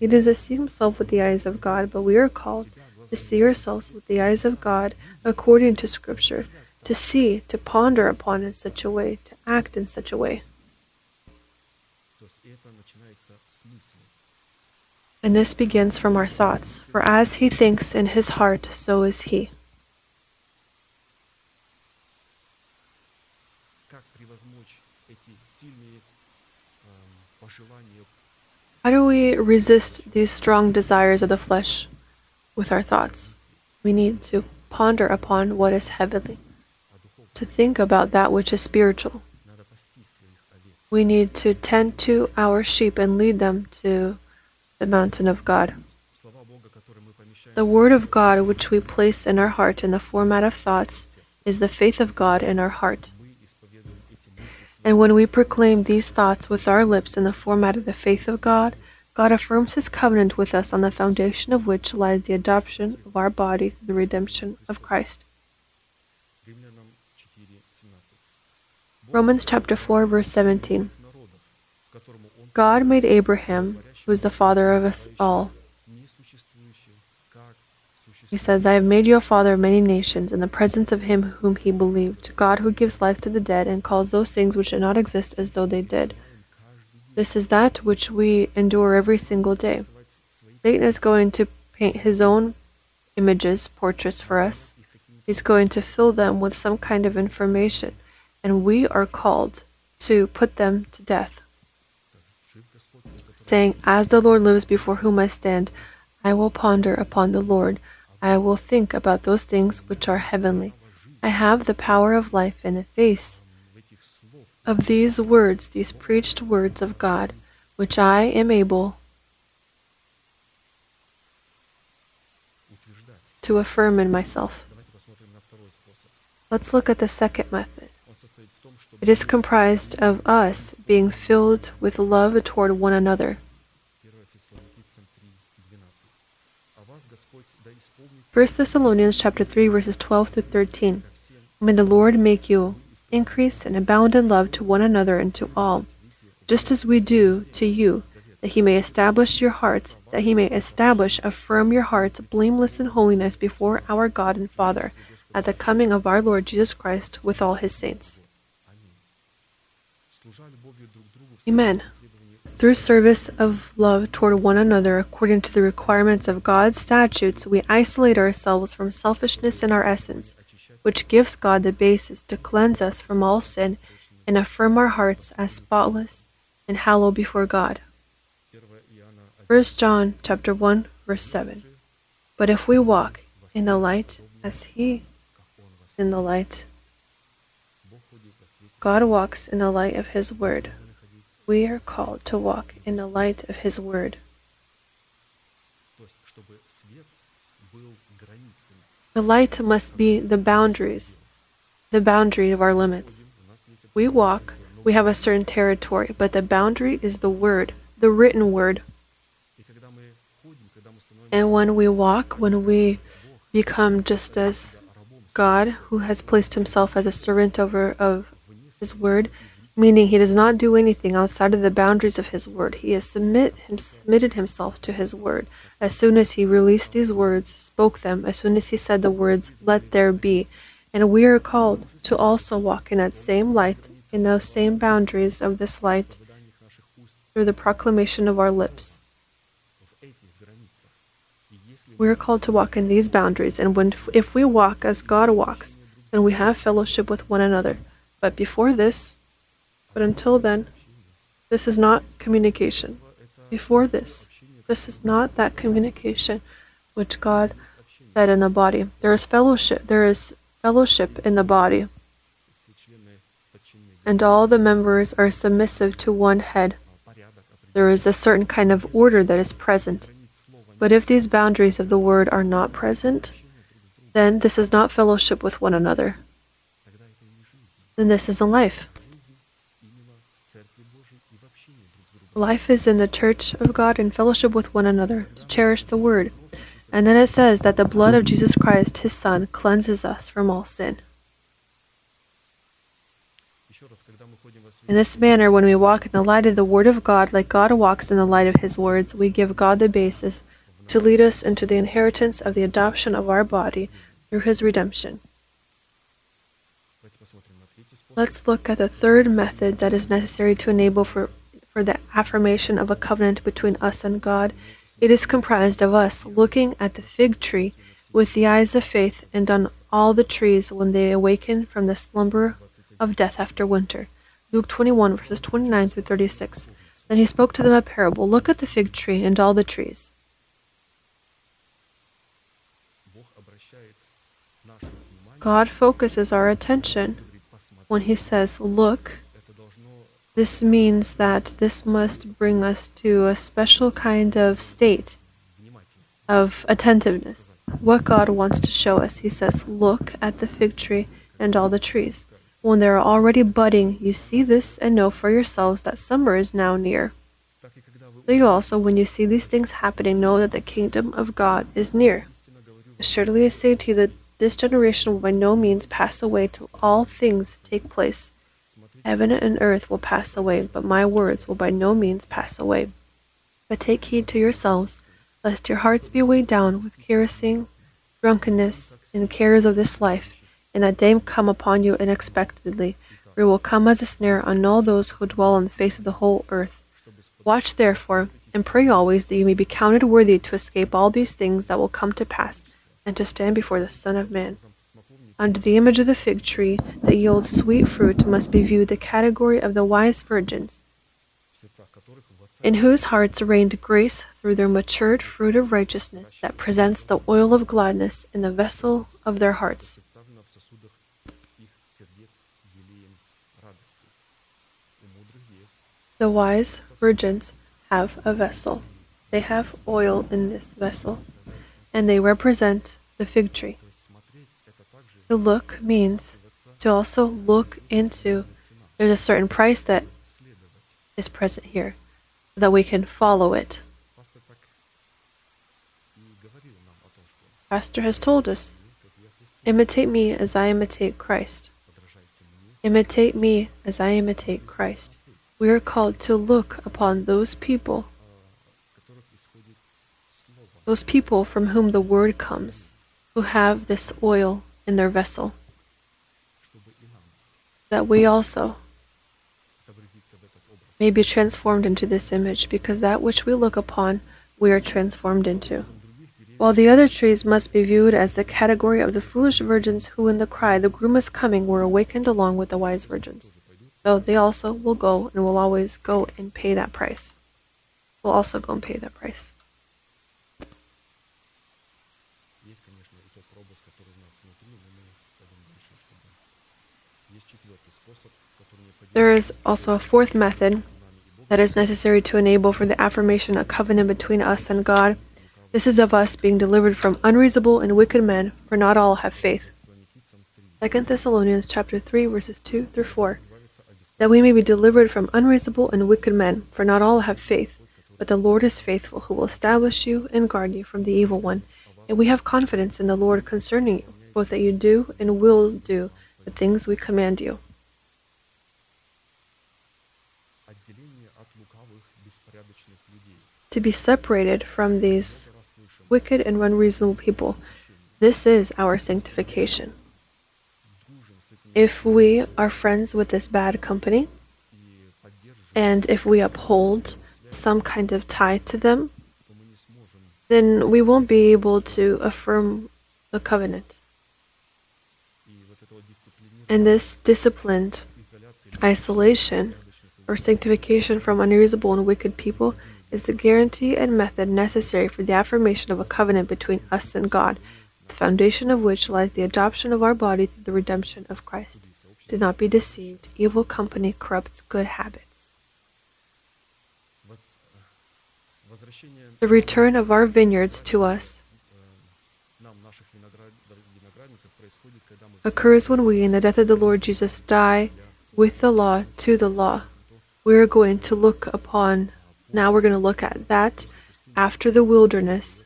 He doesn't see himself with the eyes of God, but we are called to see ourselves with the eyes of God according to Scripture, to see, to ponder upon in such a way, to act in such a way. And this begins from our thoughts, for as he thinks in his heart, so is he. How do we resist these strong desires of the flesh with our thoughts? We need to ponder upon what is heavenly, to think about that which is spiritual. We need to tend to our sheep and lead them to the mountain of God. The Word of God, which we place in our heart in the format of thoughts, is the faith of God in our heart. And when we proclaim these thoughts with our lips in the format of the faith of God, God affirms his covenant with us on the foundation of which lies the adoption of our body through the redemption of Christ. Romans chapter 4 verse 17 God made Abraham, who is the father of us all, he says, I have made you a father of many nations in the presence of him whom he believed, God who gives life to the dead and calls those things which do not exist as though they did. This is that which we endure every single day. Satan is going to paint his own images, portraits for us. He's going to fill them with some kind of information, and we are called to put them to death. Saying, As the Lord lives before whom I stand, I will ponder upon the Lord. I will think about those things which are heavenly. I have the power of life in the face of these words, these preached words of God, which I am able to affirm in myself. Let's look at the second method. It is comprised of us being filled with love toward one another. 1 Thessalonians chapter 3 verses 12 through 13. May the Lord make you increase and abound in love to one another and to all, just as we do to you, that he may establish your hearts, that he may establish, affirm your hearts blameless in holiness before our God and Father, at the coming of our Lord Jesus Christ with all his saints. Amen. Through service of love toward one another according to the requirements of God's statutes, we isolate ourselves from selfishness in our essence, which gives God the basis to cleanse us from all sin and affirm our hearts as spotless and hallowed before God. 1 John chapter 1 verse 7. But if we walk in the light as he in the light, God walks in the light of his word. We are called to walk in the light of His Word. The light must be the boundaries, the boundary of our limits. We walk, we have a certain territory, but the boundary is the Word, the written Word. And when we walk, when we become just as God, who has placed Himself as a servant over of His Word, meaning he does not do anything outside of the boundaries of his word. He has submit, him, submitted himself to his word. As soon as he released these words, spoke them, as soon as he said the words, let there be. And we are called to also walk in that same light, in those same boundaries of this light, through the proclamation of our lips. We are called to walk in these boundaries, and when, if we walk as God walks, then we have fellowship with one another. But before this, but until then, this is not communication. Before this, this is not that communication which God said in the body. There is fellowship. There is fellowship in the body. And all the members are submissive to one head. There is a certain kind of order that is present. But if these boundaries of the word are not present, then this is not fellowship with one another. Then this isn't life. Life is in the church of God and fellowship with one another, to cherish the word. And then it says that the blood of Jesus Christ, his Son, cleanses us from all sin. In this manner, when we walk in the light of the Word of God, like God walks in the light of His words, we give God the basis to lead us into the inheritance of the adoption of our body through His redemption. Let's look at the third method that is necessary to enable for for the affirmation of a covenant between us and God. It is comprised of us looking at the fig tree with the eyes of faith and on all the trees when they awaken from the slumber of death after winter. Luke 21, verses 29 through 36. Then he spoke to them a parable Look at the fig tree and all the trees. God focuses our attention when he says, Look this means that this must bring us to a special kind of state of attentiveness. What God wants to show us, He says, Look at the fig tree and all the trees. When they are already budding, you see this and know for yourselves that summer is now near. So you also, when you see these things happening, know that the kingdom of God is near. Assuredly I say to you that this generation will by no means pass away till all things take place Heaven and earth will pass away, but my words will by no means pass away. But take heed to yourselves, lest your hearts be weighed down with carousing, drunkenness, and cares of this life, and that day come upon you unexpectedly, for it will come as a snare on all those who dwell on the face of the whole earth. Watch therefore, and pray always that you may be counted worthy to escape all these things that will come to pass, and to stand before the Son of Man. Under the image of the fig tree that yields sweet fruit must be viewed the category of the wise virgins, in whose hearts reigned grace through their matured fruit of righteousness that presents the oil of gladness in the vessel of their hearts. The wise virgins have a vessel. They have oil in this vessel, and they represent the fig tree. To look means to also look into. There's a certain price that is present here, that we can follow it. Pastor has told us imitate me as I imitate Christ. Imitate me as I imitate Christ. We are called to look upon those people, those people from whom the word comes, who have this oil in their vessel, that we also may be transformed into this image, because that which we look upon we are transformed into. While the other trees must be viewed as the category of the foolish virgins who, in the cry, The groom is coming, were awakened along with the wise virgins. Though so they also will go and will always go and pay that price. Will also go and pay that price. Есть, конечно, и тот образ, который у нас внутри, но мы пойдем дальше, чтобы... Есть четвертый способ, который необходим There is also a fourth method нами и Богом, that is necessary to enable for the affirmation a covenant between us and God. This is of us being delivered from unreasonable and wicked men, for not all have faith. Фессалоникийцам 3, 2 Thessalonians chapter 3 verses 2 through 4. избавиться от That we may be delivered from unreasonable and wicked men, for not all have faith, but the Lord is faithful, who will establish you and guard you from the evil one. And we have confidence in the Lord concerning you, both that you do and will do the things we command you. To be separated from these wicked and unreasonable people, this is our sanctification. If we are friends with this bad company, and if we uphold some kind of tie to them, then we won't be able to affirm the covenant. And this disciplined isolation or sanctification from unreasonable and wicked people is the guarantee and method necessary for the affirmation of a covenant between us and God, the foundation of which lies the adoption of our body through the redemption of Christ. Do not be deceived, evil company corrupts good habits. the return of our vineyards to us occurs when we, in the death of the Lord Jesus, die with the law to the law. We're going to look upon, now we're going to look at that after the wilderness,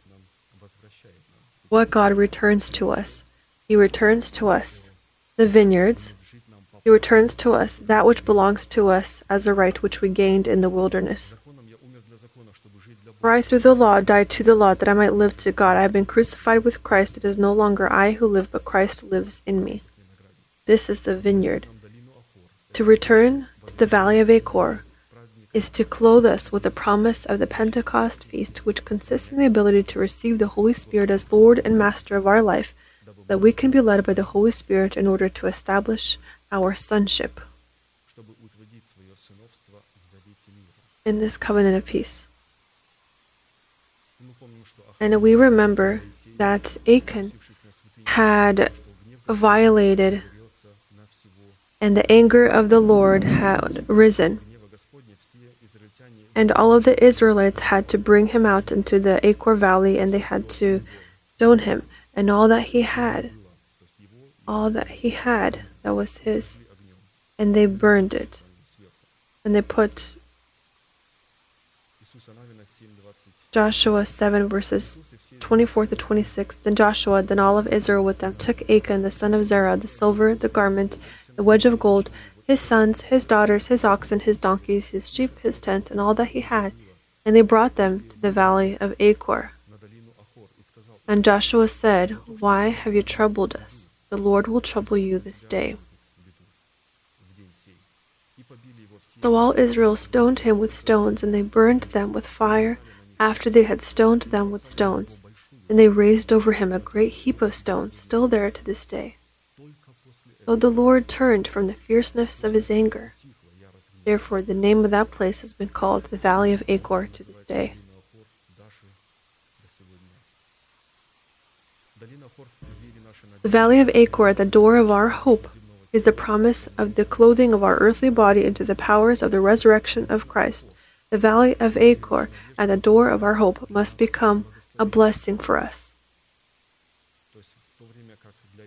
what God returns to us. He returns to us the vineyards. He returns to us that which belongs to us as a right which we gained in the wilderness. For I through the law died to the law, that I might live to God. I have been crucified with Christ. It is no longer I who live, but Christ lives in me. This is the vineyard. To return to the valley of Achor is to clothe us with the promise of the Pentecost feast, which consists in the ability to receive the Holy Spirit as Lord and Master of our life, so that we can be led by the Holy Spirit in order to establish our sonship in this covenant of peace. And we remember that Achan had violated, and the anger of the Lord had risen. And all of the Israelites had to bring him out into the Achor Valley and they had to stone him. And all that he had, all that he had, that was his. And they burned it. And they put Joshua 7 verses 24 to 26. Then Joshua, then all of Israel with them, took Achan the son of Zerah, the silver, the garment, the wedge of gold, his sons, his daughters, his oxen, his donkeys, his sheep, his tent, and all that he had, and they brought them to the valley of Achor. And Joshua said, Why have you troubled us? The Lord will trouble you this day. So all Israel stoned him with stones, and they burned them with fire after they had stoned them with stones, and they raised over him a great heap of stones still there to this day. So the Lord turned from the fierceness of his anger. Therefore, the name of that place has been called the Valley of Achor to this day. The Valley of Achor, the door of our hope, is the promise of the clothing of our earthly body into the powers of the resurrection of Christ the valley of Achor and the door of our hope must become a blessing for us.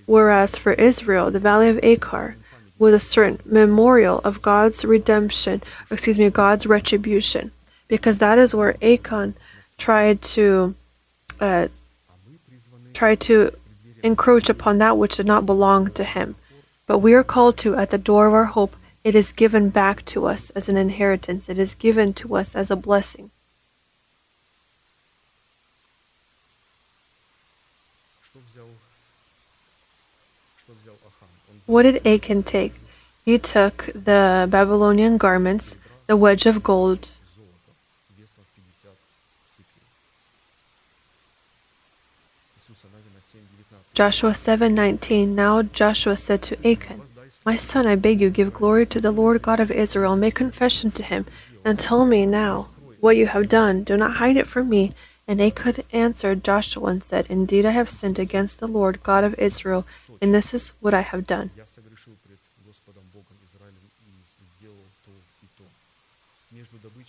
Whereas for Israel, the valley of Achor was a certain memorial of God's redemption, excuse me, God's retribution, because that is where Achan tried to uh, try to encroach upon that which did not belong to him. But we are called to, at the door of our hope, it is given back to us as an inheritance, it is given to us as a blessing. What did Achan take? He took the Babylonian garments, the wedge of gold, Joshua 7:19 Now Joshua said to Achan my son, I beg you, give glory to the Lord God of Israel, make confession to him, and tell me now what you have done. Do not hide it from me. And Achan answered Joshua and said, Indeed, I have sinned against the Lord God of Israel, and this is what I have done.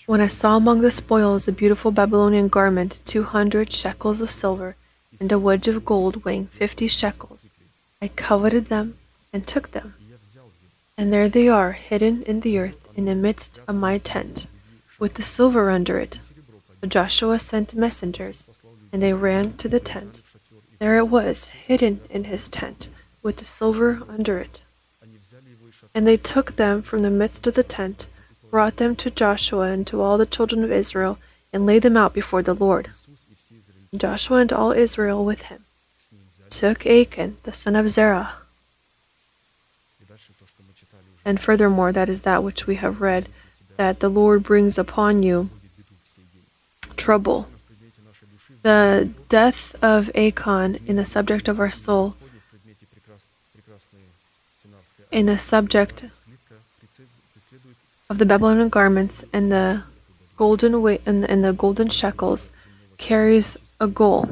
When I saw among the spoils a beautiful Babylonian garment, two hundred shekels of silver, and a wedge of gold weighing fifty shekels, I coveted them and took them. And there they are, hidden in the earth, in the midst of my tent, with the silver under it. So Joshua sent messengers, and they ran to the tent. There it was, hidden in his tent, with the silver under it. And they took them from the midst of the tent, brought them to Joshua and to all the children of Israel, and laid them out before the Lord. And Joshua and all Israel with him took Achan, the son of Zerah, and furthermore, that is that which we have read, that the Lord brings upon you trouble. The death of Achan in the subject of our soul, in the subject of the Babylonian garments and the golden and, and the golden shekels, carries a goal.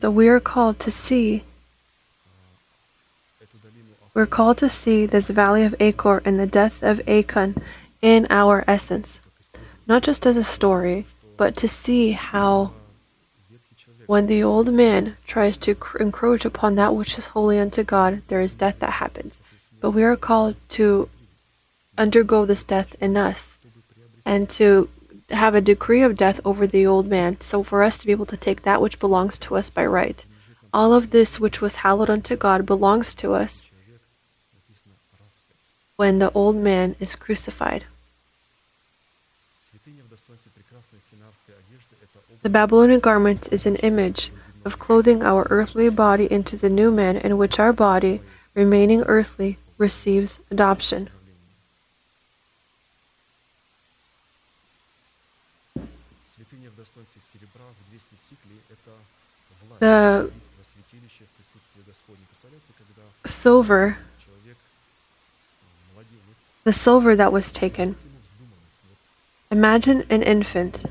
So we are called to see we're called to see this valley of Achor and the death of Achan in our essence, not just as a story, but to see how when the old man tries to encroach upon that which is holy unto God, there is death that happens. But we are called to undergo this death in us and to have a decree of death over the old man, so for us to be able to take that which belongs to us by right. All of this which was hallowed unto God belongs to us, when the old man is crucified. The Babylonian garment is an image of clothing our earthly body into the new man in which our body, remaining earthly, receives adoption. The silver the silver that was taken. Imagine an infant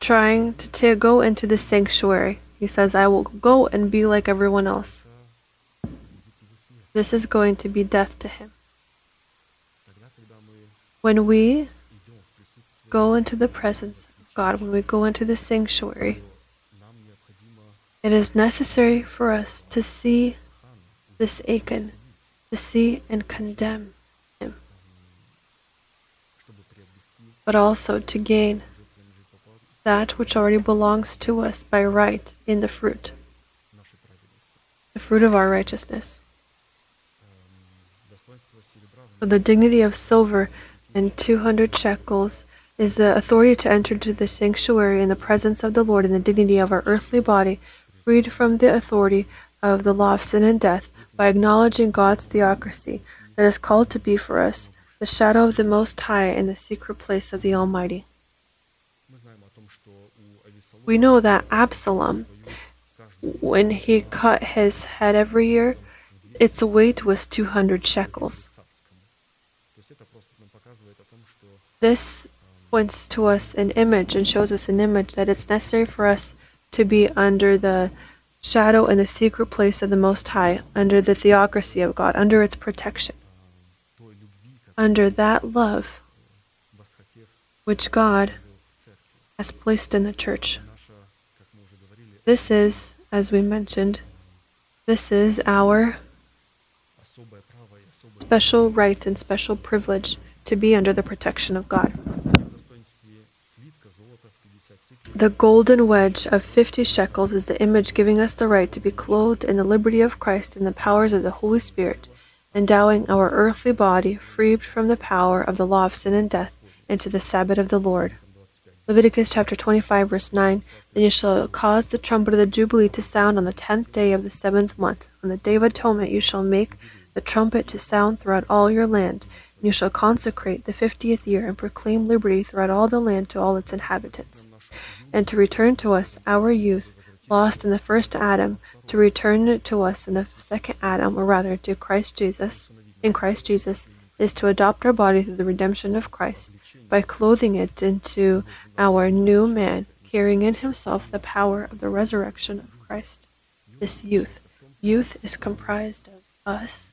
trying to, to go into the sanctuary. He says, I will go and be like everyone else. This is going to be death to him. When we go into the presence of God, when we go into the sanctuary, it is necessary for us to see this Achan, to see and condemn him, but also to gain that which already belongs to us by right in the fruit, the fruit of our righteousness. But the dignity of silver and 200 shekels is the authority to enter into the sanctuary in the presence of the Lord in the dignity of our earthly body, freed from the authority of the law of sin and death, by acknowledging God's theocracy that is called to be for us the shadow of the Most High in the secret place of the Almighty. We know that Absalom, when he cut his head every year, its weight was 200 shekels. This points to us an image and shows us an image that it's necessary for us to be under the shadow in the secret place of the Most High, under the theocracy of God, under its protection, under that love which God has placed in the church. This is, as we mentioned, this is our special right and special privilege to be under the protection of God. The golden wedge of 50 shekels is the image giving us the right to be clothed in the liberty of Christ and the powers of the Holy Spirit, endowing our earthly body, freed from the power of the law of sin and death, into the Sabbath of the Lord. Leviticus chapter 25, verse 9 Then you shall cause the trumpet of the Jubilee to sound on the tenth day of the seventh month. On the day of atonement you shall make the trumpet to sound throughout all your land. And you shall consecrate the fiftieth year and proclaim liberty throughout all the land to all its inhabitants and to return to us our youth lost in the first Adam, to return to us in the second Adam, or rather to Christ Jesus, in Christ Jesus, is to adopt our body through the redemption of Christ by clothing it into our new man, carrying in himself the power of the resurrection of Christ. This youth, youth is comprised of us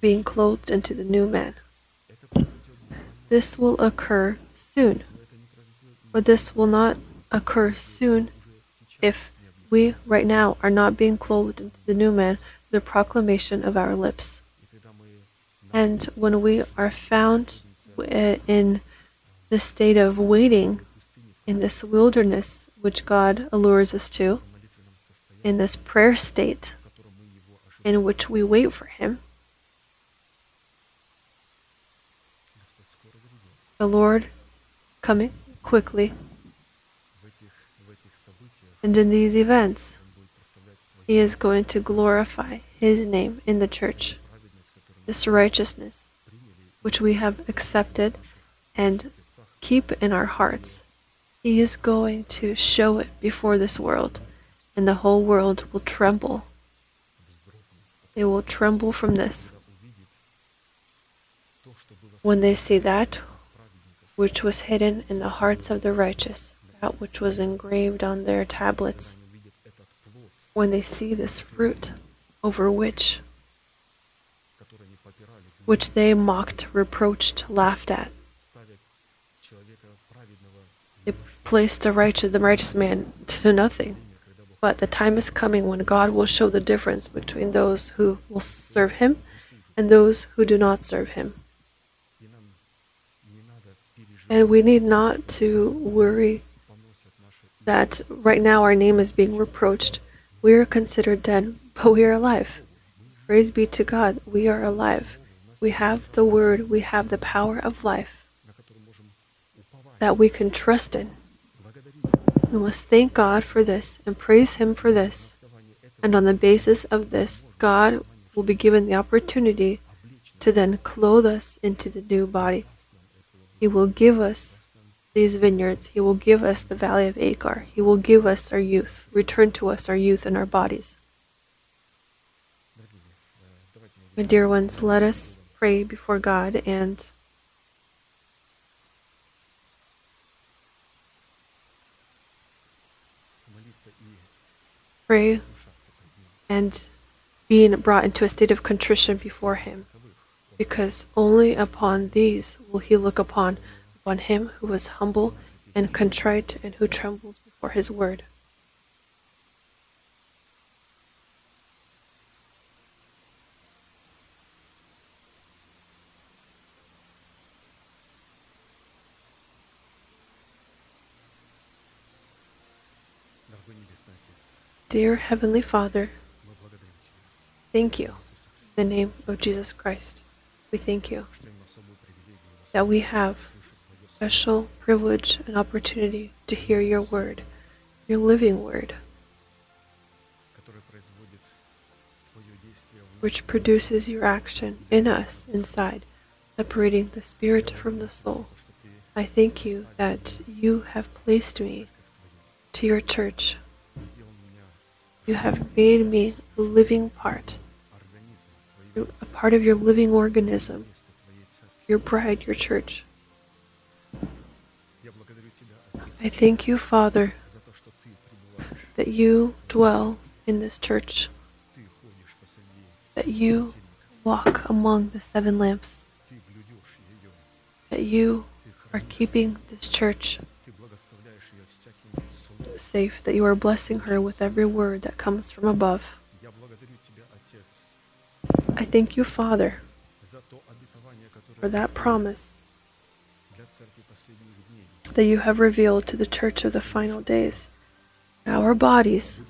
being clothed into the new man. This will occur soon. But this will not occur soon if we right now are not being clothed into the new man through the proclamation of our lips. And when we are found in the state of waiting in this wilderness which God allures us to, in this prayer state in which we wait for Him, the Lord coming quickly. And in these events, he is going to glorify his name in the church. This righteousness, which we have accepted and keep in our hearts, he is going to show it before this world, and the whole world will tremble. They will tremble from this. When they see that, which was hidden in the hearts of the righteous, that which was engraved on their tablets. When they see this fruit, over which which they mocked, reproached, laughed at. They placed the righteous, the righteous man to nothing. But the time is coming when God will show the difference between those who will serve him and those who do not serve him. And we need not to worry that right now our name is being reproached. We are considered dead, but we are alive. Praise be to God, we are alive. We have the word, we have the power of life that we can trust in. We must thank God for this and praise Him for this. And on the basis of this, God will be given the opportunity to then clothe us into the new body. He will give us these vineyards. He will give us the valley of Achor. He will give us our youth, return to us our youth and our bodies. My dear ones, let us pray before God and pray and being brought into a state of contrition before Him because only upon these will he look upon upon him who is humble and contrite and who trembles before his word. Dear Heavenly Father, thank you in the name of Jesus Christ. We thank you that we have special privilege and opportunity to hear your word, your living word, which produces your action in us, inside, separating the spirit from the soul. I thank you that you have placed me to your church. You have made me a living part a part of your living organism, your bride, your church. I thank you, Father, that you dwell in this church, that you walk among the seven lamps, that you are keeping this church safe, that you are blessing her with every word that comes from above. I thank you, Father, for that promise that you have revealed to the church of the final days. Our bodies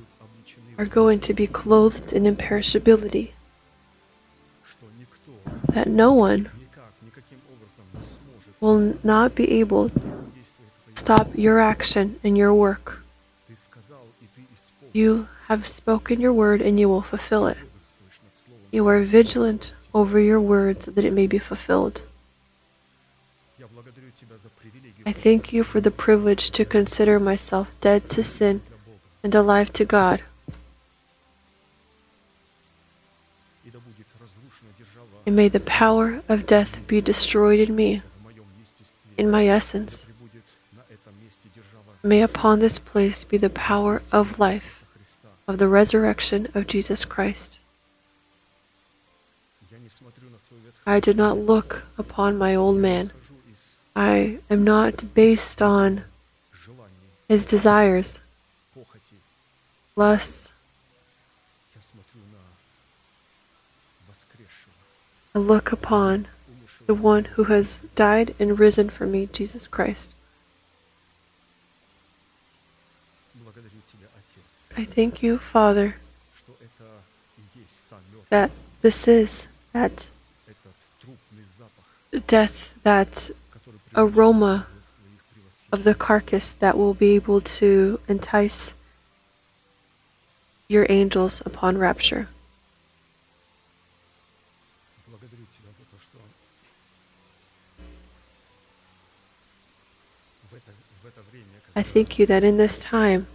are going to be clothed in imperishability, that no one will not be able to stop your action and your work. You have spoken your word and you will fulfill it. You are vigilant over your word so that it may be fulfilled. I thank you for the privilege to consider myself dead to sin and alive to God. And may the power of death be destroyed in me, in my essence. May upon this place be the power of life, of the resurrection of Jesus Christ. I did not look upon my old man. I am not based on his desires, lusts. I look upon the one who has died and risen for me, Jesus Christ. I thank you, Father, that this is that death that aroma of the carcass that will be able to entice your angels upon rapture. I thank you that in this time,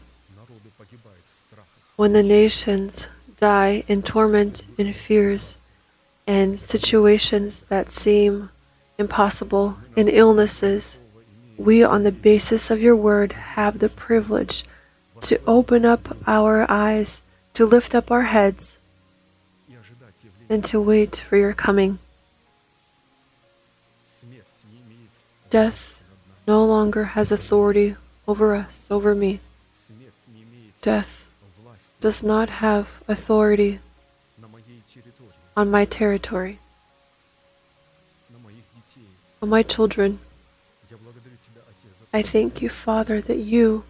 when the nations die in torment, in fears, and situations that seem impossible, in illnesses, we, on the basis of your word, have the privilege to open up our eyes, to lift up our heads, and to wait for your coming. Death no longer has authority over us, over me. Death does not have authority on my territory. My children, I thank you, Father, that you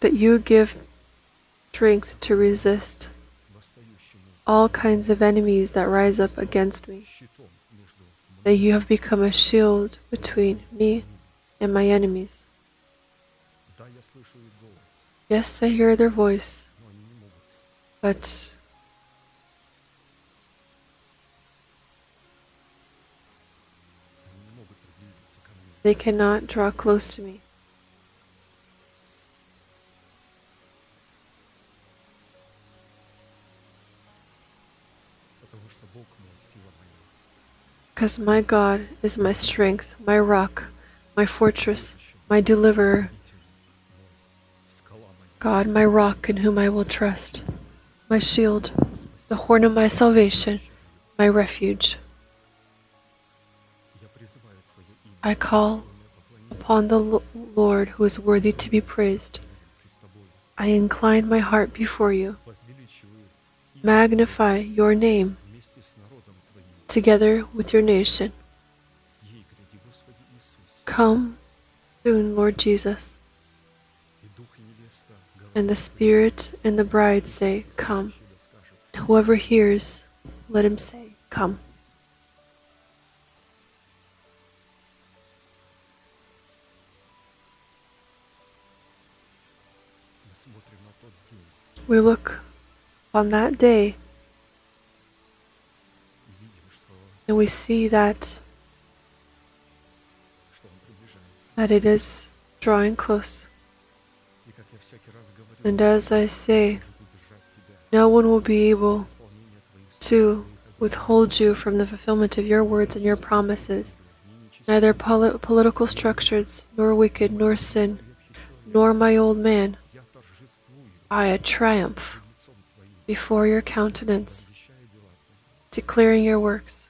that you give strength to resist all kinds of enemies that rise up against me, that you have become a shield between me and my enemies. Yes, I hear their voice, but They cannot draw close to me. Because my God is my strength, my rock, my fortress, my deliverer. God, my rock in whom I will trust, my shield, the horn of my salvation, my refuge. I call upon the Lord who is worthy to be praised. I incline my heart before you. Magnify your name together with your nation. Come soon, Lord Jesus. And the Spirit and the bride say, Come. Whoever hears, let him say, Come. we look on that day and we see that that it is drawing close. And as I say, no one will be able to withhold you from the fulfillment of your words and your promises, neither poli- political structures, nor wicked, nor sin, nor my old man, I a triumph before your countenance, declaring your works.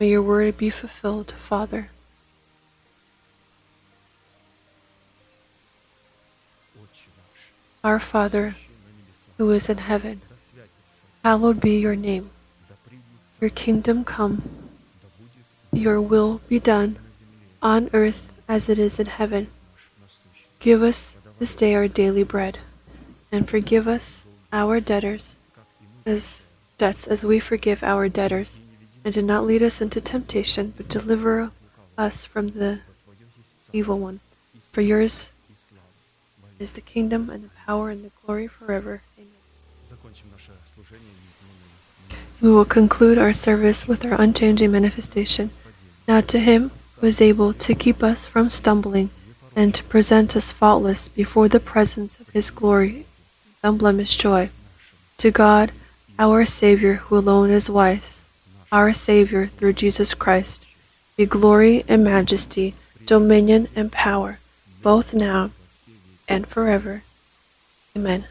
May your word be fulfilled, Father. Our Father, who is in heaven, hallowed be your name. Your kingdom come, your will be done, on earth as it is in heaven. Give us this day our daily bread, and forgive us our debtors as debts as we forgive our debtors, and do not lead us into temptation, but deliver us from the evil one. For yours is the kingdom and the power and the glory forever. Amen. We will conclude our service with our unchanging manifestation. Now to him who is able to keep us from stumbling and to present us faultless before the presence of his glory with unblemished joy. To God, our Savior, who alone is wise, our Savior through Jesus Christ, be glory and majesty, dominion and power, both now and forever. Amen.